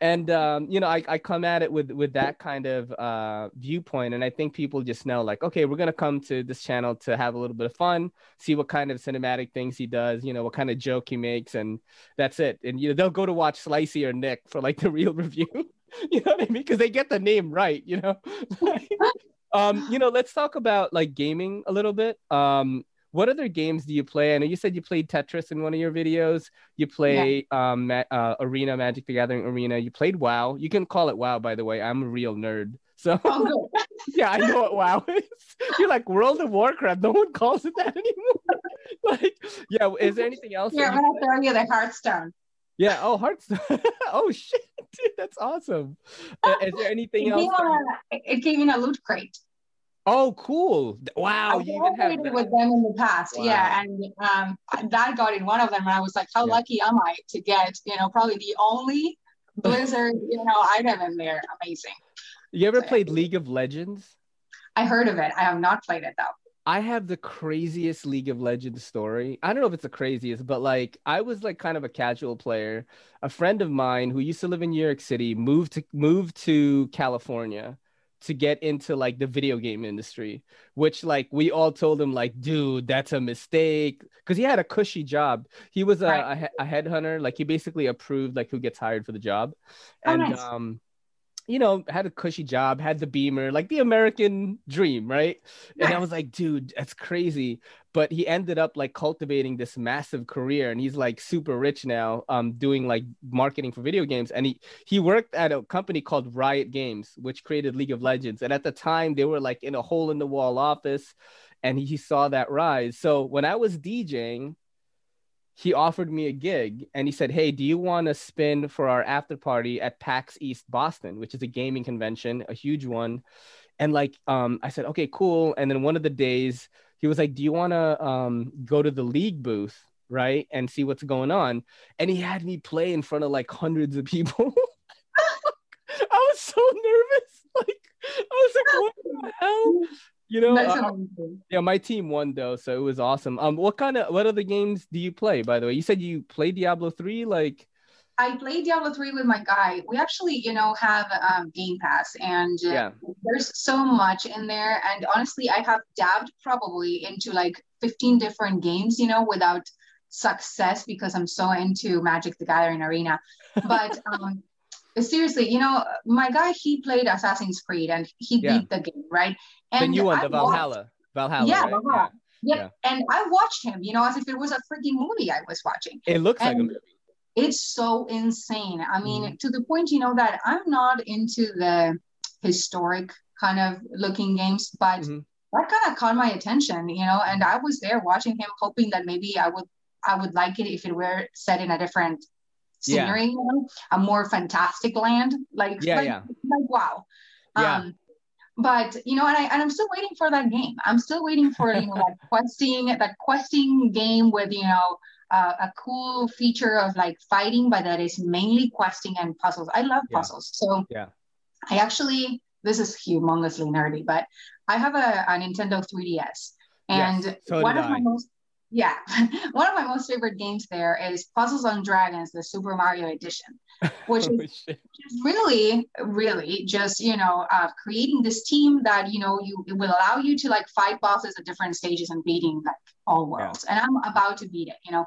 And um, you know, I, I come at it with with that kind of uh, viewpoint, and I think people just know, like, okay, we're gonna come to this channel to have a little bit of fun, see what kind of cinematic things he does, you know, what kind of joke he makes, and that's it. And you know, they'll go to watch Slicey or Nick for like the <laughs> real review. <laughs> you know what I mean? Because they get the name right, you know. <laughs> um, you know, let's talk about like gaming a little bit. Um, what other games do you play? I know you said you played Tetris in one of your videos. You play yeah. um, uh, Arena, Magic the Gathering Arena. You played WoW. You can call it WoW, by the way. I'm a real nerd. So oh, <laughs> yeah, I know what WoW <laughs> is. You're like World of Warcraft. No one calls it that <laughs> anymore. like, yeah. Is there anything else? Yeah, I'm gonna throw you the Hearthstone. Yeah. Oh, Hearthstone. oh shit, dude, that's awesome. Uh, is there anything it else? Came a, it came in a loot crate. Oh, cool! Wow, I you even have with them in the past, wow. yeah, and um, that got in one of them, and I was like, "How yeah. lucky am I to get, you know, probably the only <laughs> Blizzard, you know, item in there? Amazing." You ever so, played. League of Legends? I heard of it. I have not played it though. I have the craziest League of Legends story. I don't know if it's the craziest, but like I was like kind of a casual player. A friend of mine who used to live in New York City moved to moved to California to get into like the video game industry, which like we all told him like, dude, that's a mistake because he had a cushy job. He was a, right. a, a, headhunter, like he basically approved like who gets hired for the job, oh, and nice. um you know, had a cushy job, had the beamer, like the American dream, right? And I was like, dude, that's crazy. But he ended up like cultivating this massive career and he's like super rich now, um, doing like marketing for video games. And he he worked at a company called Riot Games, which created League of Legends. And at the time they were like in a hole in the wall office and he, he saw that rise. So when I was DJing, he offered me a gig and he said, Hey, do you want to spin for our after party at PAX East Boston, which is a gaming convention, a huge one? And like, um, I said, Okay, cool. And then one of the days, he was like, Do you want to um, go to the league booth, right? And see what's going on? And he had me play in front of like hundreds of people. <laughs> I was so nervous. <laughs> Like, I was like, What the hell? you know uh, yeah my team won though so it was awesome um what kind of what other games do you play by the way you said you play diablo 3 like I played Diablo 3 with my guy. We actually, you know, have um, Game Pass, and uh, Yeah. there's so much in there. And honestly, I have dabbed probably into like 15 different games, you know, without success because I'm so into Magic the Gathering Arena. But <laughs> um, seriously, you know, my guy, he played Assassin's Creed and he Yeah. beat the game, right? the new one, the watched- Valhalla. Valhalla. Yeah, right? Valhalla. Yep. Yeah. And I watched him, you know, as if it was a freaking movie I was watching It looks like a movie. It's so insane. I mean, Mm-hmm. to the point, you know, that I'm not into the historic kind of looking games, but Mhm. that kind of caught my attention, you know, and I was there watching him, hoping that maybe I would I would like it if it were set in a different Yeah. scenery, you know, a more fantastic land. Like, Yeah, like, yeah. like wow. Yeah. Um, but you know, and I and I'm still waiting for that game. I'm still waiting for you know that <laughs> questing that questing game with you know uh, a cool feature of like fighting, but that is mainly questing and puzzles. I love Yeah. puzzles, so Yeah. I actually this is humongously nerdy, but I have a, a Nintendo 3DS, and Yes, so one of my most yeah, <laughs> one of my most favorite games there is Puzzles on Dragons, the Super Mario Edition, <laughs> which is Oh, shit. is really really just you know uh, creating this team that you know you it will allow you to like fight bosses at different stages and beating like all worlds. And i'm about to beat it you know?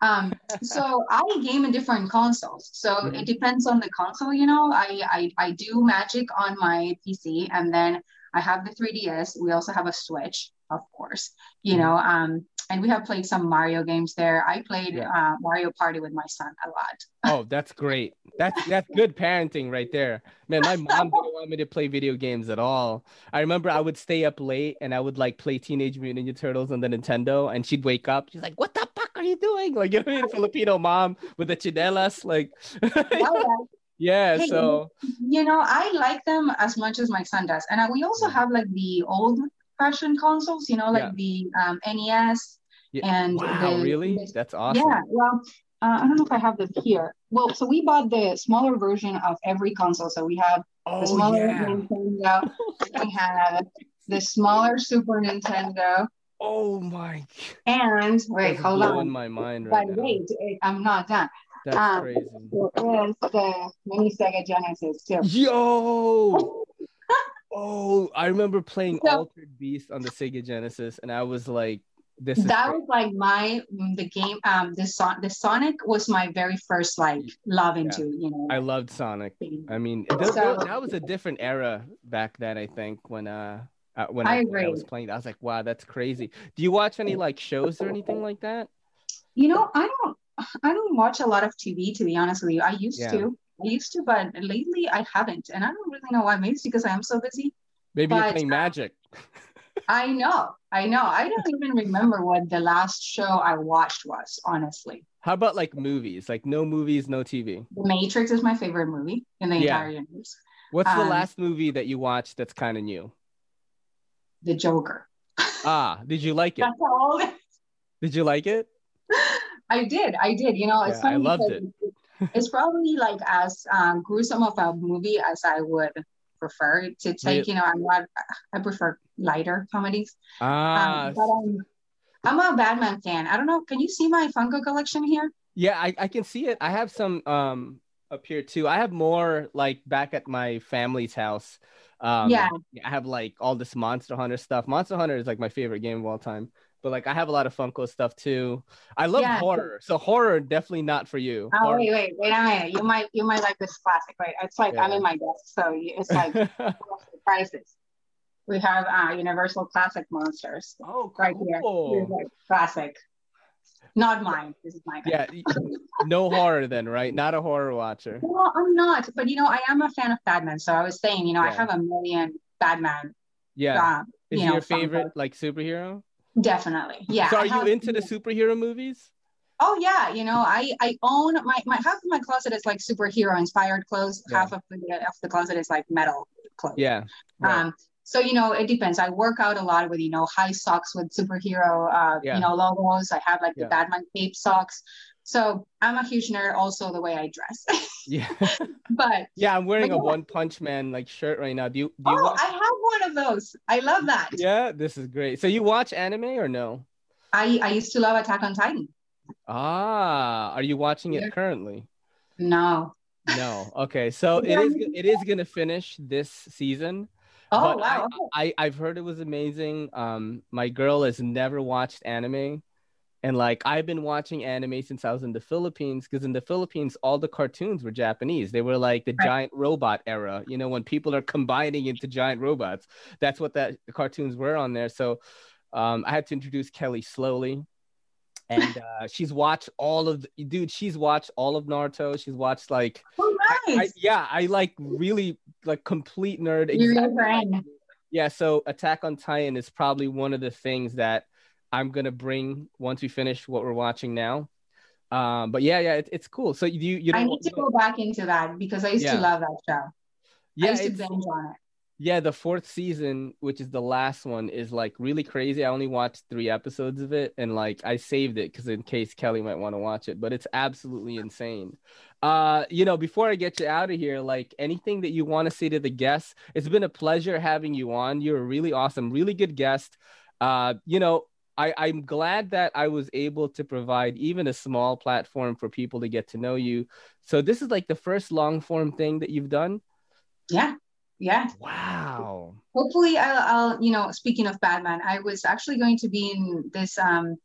Um <laughs> so i game in different consoles. So Mhm. it depends on the console you know? I, I i do magic on my pc and then i have the 3ds we also have a switch of course you Mhm. know um and we have played some mario games there i played Yeah. uh, mario party with my son a lot Oh, that's great. That's that's good parenting right there. Man, my mom didn't want me to play video games at all. I remember I would stay up late and I would like play Teenage Mutant Ninja Turtles on the Nintendo, and she'd wake up. She's like, "What the fuck are you doing?" Like, you know, I mean? Filipino mom with the chinelas, like, <laughs> yeah. Hey, So you know i like them as much as my son does and uh, we also have like the old fashioned consoles you know like Yeah. the um, nes Yeah. and wow, the, really? the- That's awesome. yeah well uh, i don't know if i have them here well so we bought the smaller version of every console so we have the Oh smaller yeah. nintendo we have the smaller super nintendo Oh my. and wait That's hold blowing on my mind but right now. wait it- i'm not done That's um, crazy. there is the mini sega genesis too Yo. <laughs> Oh, I remember playing So- Altered Beast on the Sega Genesis, and I was like, "This is that great. was like my mm, the game um the son the sonic was my very first like love into you know I loved Sonic. thing. I mean, So- that was a different era back then. I think when uh, uh when I I, when I was playing, I was like, "Wow, that's crazy." Do you watch any like shows or anything like that? you know i don't i don't watch a lot of tv to be honest with you i used Yeah. to i used to but lately i haven't and i don't really know why maybe it's because i am so busy Maybe you're playing uh, Magic. i know i know i don't <laughs> even remember what the last show i watched was honestly How about like movies? Like no movies, no TV. the matrix is my favorite movie in the Yeah. entire universe What's the Um, last movie that you watched that's kind of new? the joker Ah, did you like <laughs> it? that's all Did you like it? <laughs> I did. I did. You know, it's Yeah, I loved because it's probably like as um, gruesome of a movie as I would prefer to take. You know, I'm not. I prefer lighter comedies. Ah, Um, but um, I'm a Batman fan. I don't know. Can you see my Funko collection here? Yeah, I, I can see it. I have some um up here too. I have more like back at my family's house. Um Yeah. I have like all this Monster Hunter stuff. Monster Hunter is like my favorite game of all time. But like I have a lot of Funko stuff too. I love Yeah. horror. So horror definitely not for you. Oh Horror- wait, wait, wait a minute. You might, you might like this classic, right? It's like I'm in my desk, so it's like <laughs> prices. We have uh, Universal Classic Monsters oh, right here. like classic. Not mine. This is mine. Yeah, no horror then, right? Not a horror watcher. Well, I'm not, but you know, I am a fan of Batman. So I was saying, you know, I have a million Batman. Yeah. Uh, Is you know, your Funko. favorite like superhero? Definitely, yeah. So are you into the superhero movies? Oh yeah, you know, I I own my my half of my closet is like superhero inspired clothes. Yeah. Half of the of the closet is like metal clothes. Yeah. right. Um, so you know, it depends. I work out a lot with you know high socks with superhero uh, Yeah. you know logos. I have like Yeah. the Batman cape socks. So I'm a huge nerd. Also, the way I dress, <laughs> yeah. but yeah, I'm wearing a yeah. One Punch Man like shirt right now. Do you do you oh, watch- I have one of those. I love that. Yeah, this is great. So you watch anime or no? I I used to love Attack on Titan. Ah, are you watching it Yeah. currently? No. No. Okay. So <laughs> it is it is gonna finish this season. Oh wow. I, I I've heard it was amazing. Um, my girl has never watched anime, and like I've been watching anime since I was in the Philippines. Because in the Philippines, all the cartoons were Japanese. They were like the Right. giant robot era. You know, when people are combining into giant robots. That's what that the cartoons were on there. So, um, I had to introduce Kelly slowly. And <laughs> uh, she's watched all of the, dude. She's watched all of Naruto. She's watched like Oh, I, nice. yeah, I like really like complete nerd. You're your exactly friend. yeah, so Attack on Titan is probably one of the things that I'm gonna bring once we finish what we're watching now. Um, but yeah, yeah, it, it's cool. So you you I need to go back into that because I used Yeah. to love that show. I yeah used to binge on it. yeah the fourth season, which is the last one, is like really crazy. I only watched three episodes of it, and like I saved it because in case Kelly might want to watch it. But it's absolutely insane. Uh, you know, before I get you out of here, like anything that you want to say to the guests, it's been a pleasure having you on. You're a really awesome, really good guest. Uh, you know, I, I'm glad that I was able to provide even a small platform for people to get to know you. So this is like the first long form thing that you've done. Yeah. Yeah. Wow. Hopefully I'll, I'll, you know, speaking of Batman, I was actually going to be in this um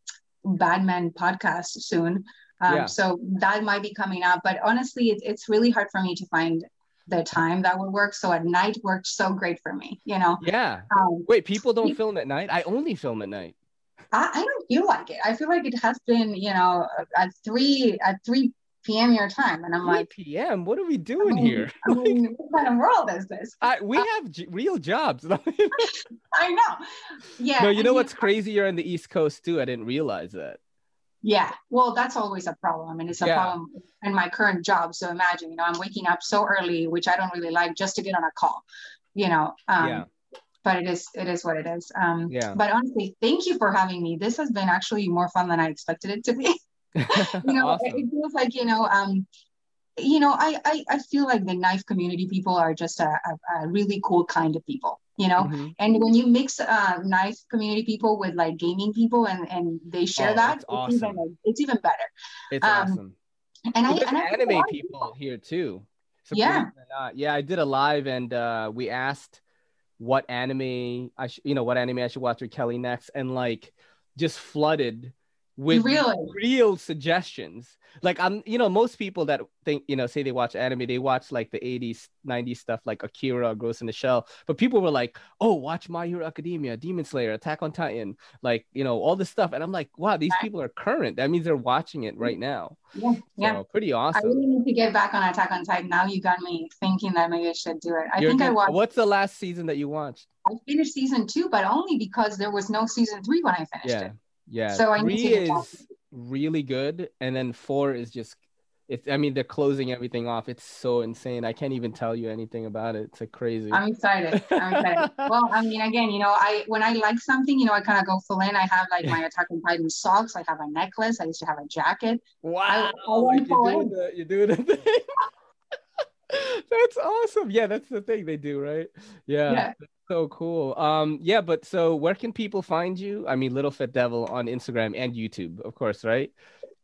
Batman podcast soon. Um, Yeah. so that might be coming up. But honestly, it, it's really hard for me to find the time that would work. So at night worked so great for me, you know. Yeah. Um, Wait, people don't film at night? I only film at night. I, I don't feel like it. I feel like it has been, you know, at three at three p.m. your time, and I'm 3 like, p.m. What are we I doing mean, here? I mean, <laughs> what kind of world is this? I, we have j- real jobs. <laughs> <laughs> I know. Yeah. no, you I know mean, what's crazy? You're on the East Coast too. I didn't realize that. Yeah. Well, that's always a problem, and it's a Yeah. problem in my current job. So imagine, you know, I'm waking up so early, which I don't really like, just to get on a call. You know. Um, Yeah. But it is it is what it is. Um, Yeah. But honestly, thank you for having me. This has been actually more fun than I expected it to be. <laughs> you know awesome. it feels like you know um you know I, I i feel like the knife community people are just a, a, a really cool kind of people you know Mhm. and when you mix uh knife community people with like gaming people and and they share Oh, that it's it's even awesome. like, it's even better It's um, awesome. and i Well, and I anime lot of people here too. Yeah. believe it or not. Yeah, I did a live and uh, we asked what anime I should, you know, what anime I should watch with Kelly next, and like just flooded with Really? real suggestions. Like I'm, you know, most people that think, you know, say they watch anime, they watch like the 80s, 90s stuff like Akira, Ghost in the Shell. But people were like, oh, watch My Hero Academia, Demon Slayer, Attack on Titan, like, you know, all this stuff. And I'm like, wow, these people are current. That means they're watching it right now. yeah yeah So pretty awesome. I really need to get back on Attack on Titan. Now you got me thinking that maybe I should do it. I You're think I good. watched. What's the last season that you watched? I finished season two, but only because there was no season three when I finished Yeah, it. Yeah. So I need Three is really good, and then four is just. It's. I mean, they're closing everything off. It's so insane. I can't even tell you anything about it. It's like crazy. I'm excited. I'm excited. <laughs> well, I mean, again, you know, I when I like something, you know, I kind of go full in. I have like my Attack on Titan socks. I have a necklace. I used to have a jacket. wow, I you're doing the you're doing the thing. <laughs> that's awesome. Yeah, that's the thing they do, right? Yeah. Yeah. So cool. Um, yeah, but so where can people find you? I mean, Little Fit Devil on Instagram and YouTube, of course, right?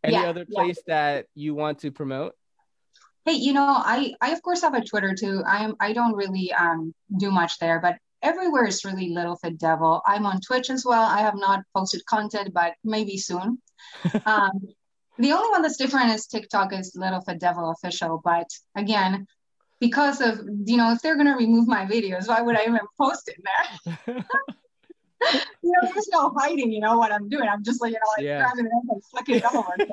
Any Yeah, other yeah. place that you want to promote? Hey, you know, I I of course have a Twitter too. I'm I don't really um do much there, but everywhere is really Little Fit Devil. I'm on Twitch as well. I have not posted content, but maybe soon. <laughs> um, the only one that's different is TikTok is Little Fit Devil official. But again, because of you know, if they're gonna remove my videos, why would I even post it there? <laughs> <laughs> you know, there's no hiding, you know, what I'm doing. I'm just like, you know, like Yeah. grabbing it up and flicking it over. <laughs>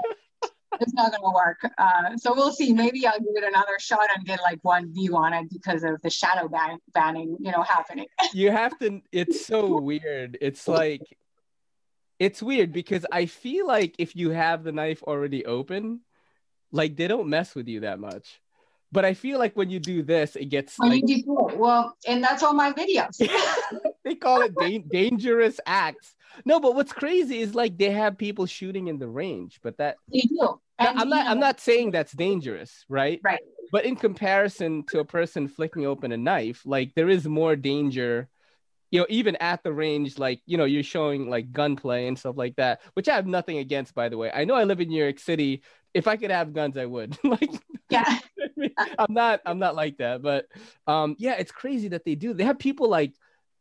It's not gonna work. Uh, so we'll see. Maybe I'll give it another shot and get like one view on it because of the shadow ban- banning, you know, happening. you have to it's so weird it's like it's weird because i feel like if you have the knife already open like they don't mess with you that much but i feel like when you do this it gets When like you do it, well, and that's all my videos. <laughs> they call it dan- dangerous acts no but what's crazy is like they have people shooting in the range but that you do. And, i'm not i'm not saying that's dangerous right Right. but in comparison to a person flicking open a knife like there is more danger you know even at the range like you know you're showing like gunplay and stuff like that which i have nothing against by the way i know i live in new york city if I could have guns, I would. <laughs> like, yeah, <laughs> I'm not. I'm not like that. But um, yeah, it's crazy that they do. They have people like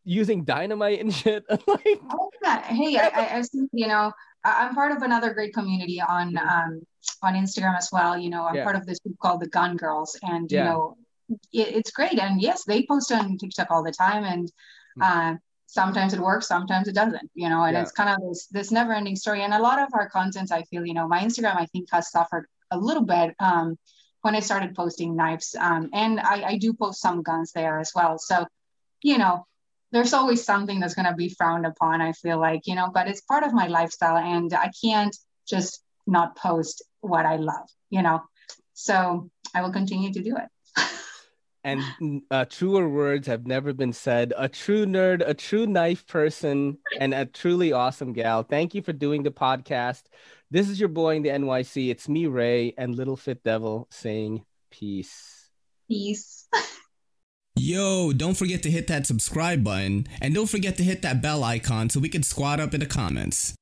using dynamite and shit. <laughs> like, oh, yeah. Hey, I, I, seen. You know, I'm part of another great community on um on Instagram as well. You know, I'm yeah. part of this group called the Gun Girls, and yeah. you know, it, it's great. And yes, they post on TikTok all the time, and mm-hmm. uh, sometimes it works, sometimes it doesn't. You know, and yeah. it's kind of this this never ending story. And a lot of our content, I feel, you know, my Instagram, I think, has suffered a little bit. Um, when I started posting knives, um, and I, I do post some guns there as well. So, you know, there's always something that's going to be frowned upon i feel like you know but it's part of my lifestyle and i can't just not post what i love you know so i will continue to do it and uh, truer words have never been said. A true nerd a true knife person and a truly awesome gal. Thank you for doing the podcast. This is your boy in the nyc it's me ray and little fit devil saying peace. Peace. Yo, don't forget to hit that subscribe button and don't forget to hit that bell icon so we can squad up in the comments.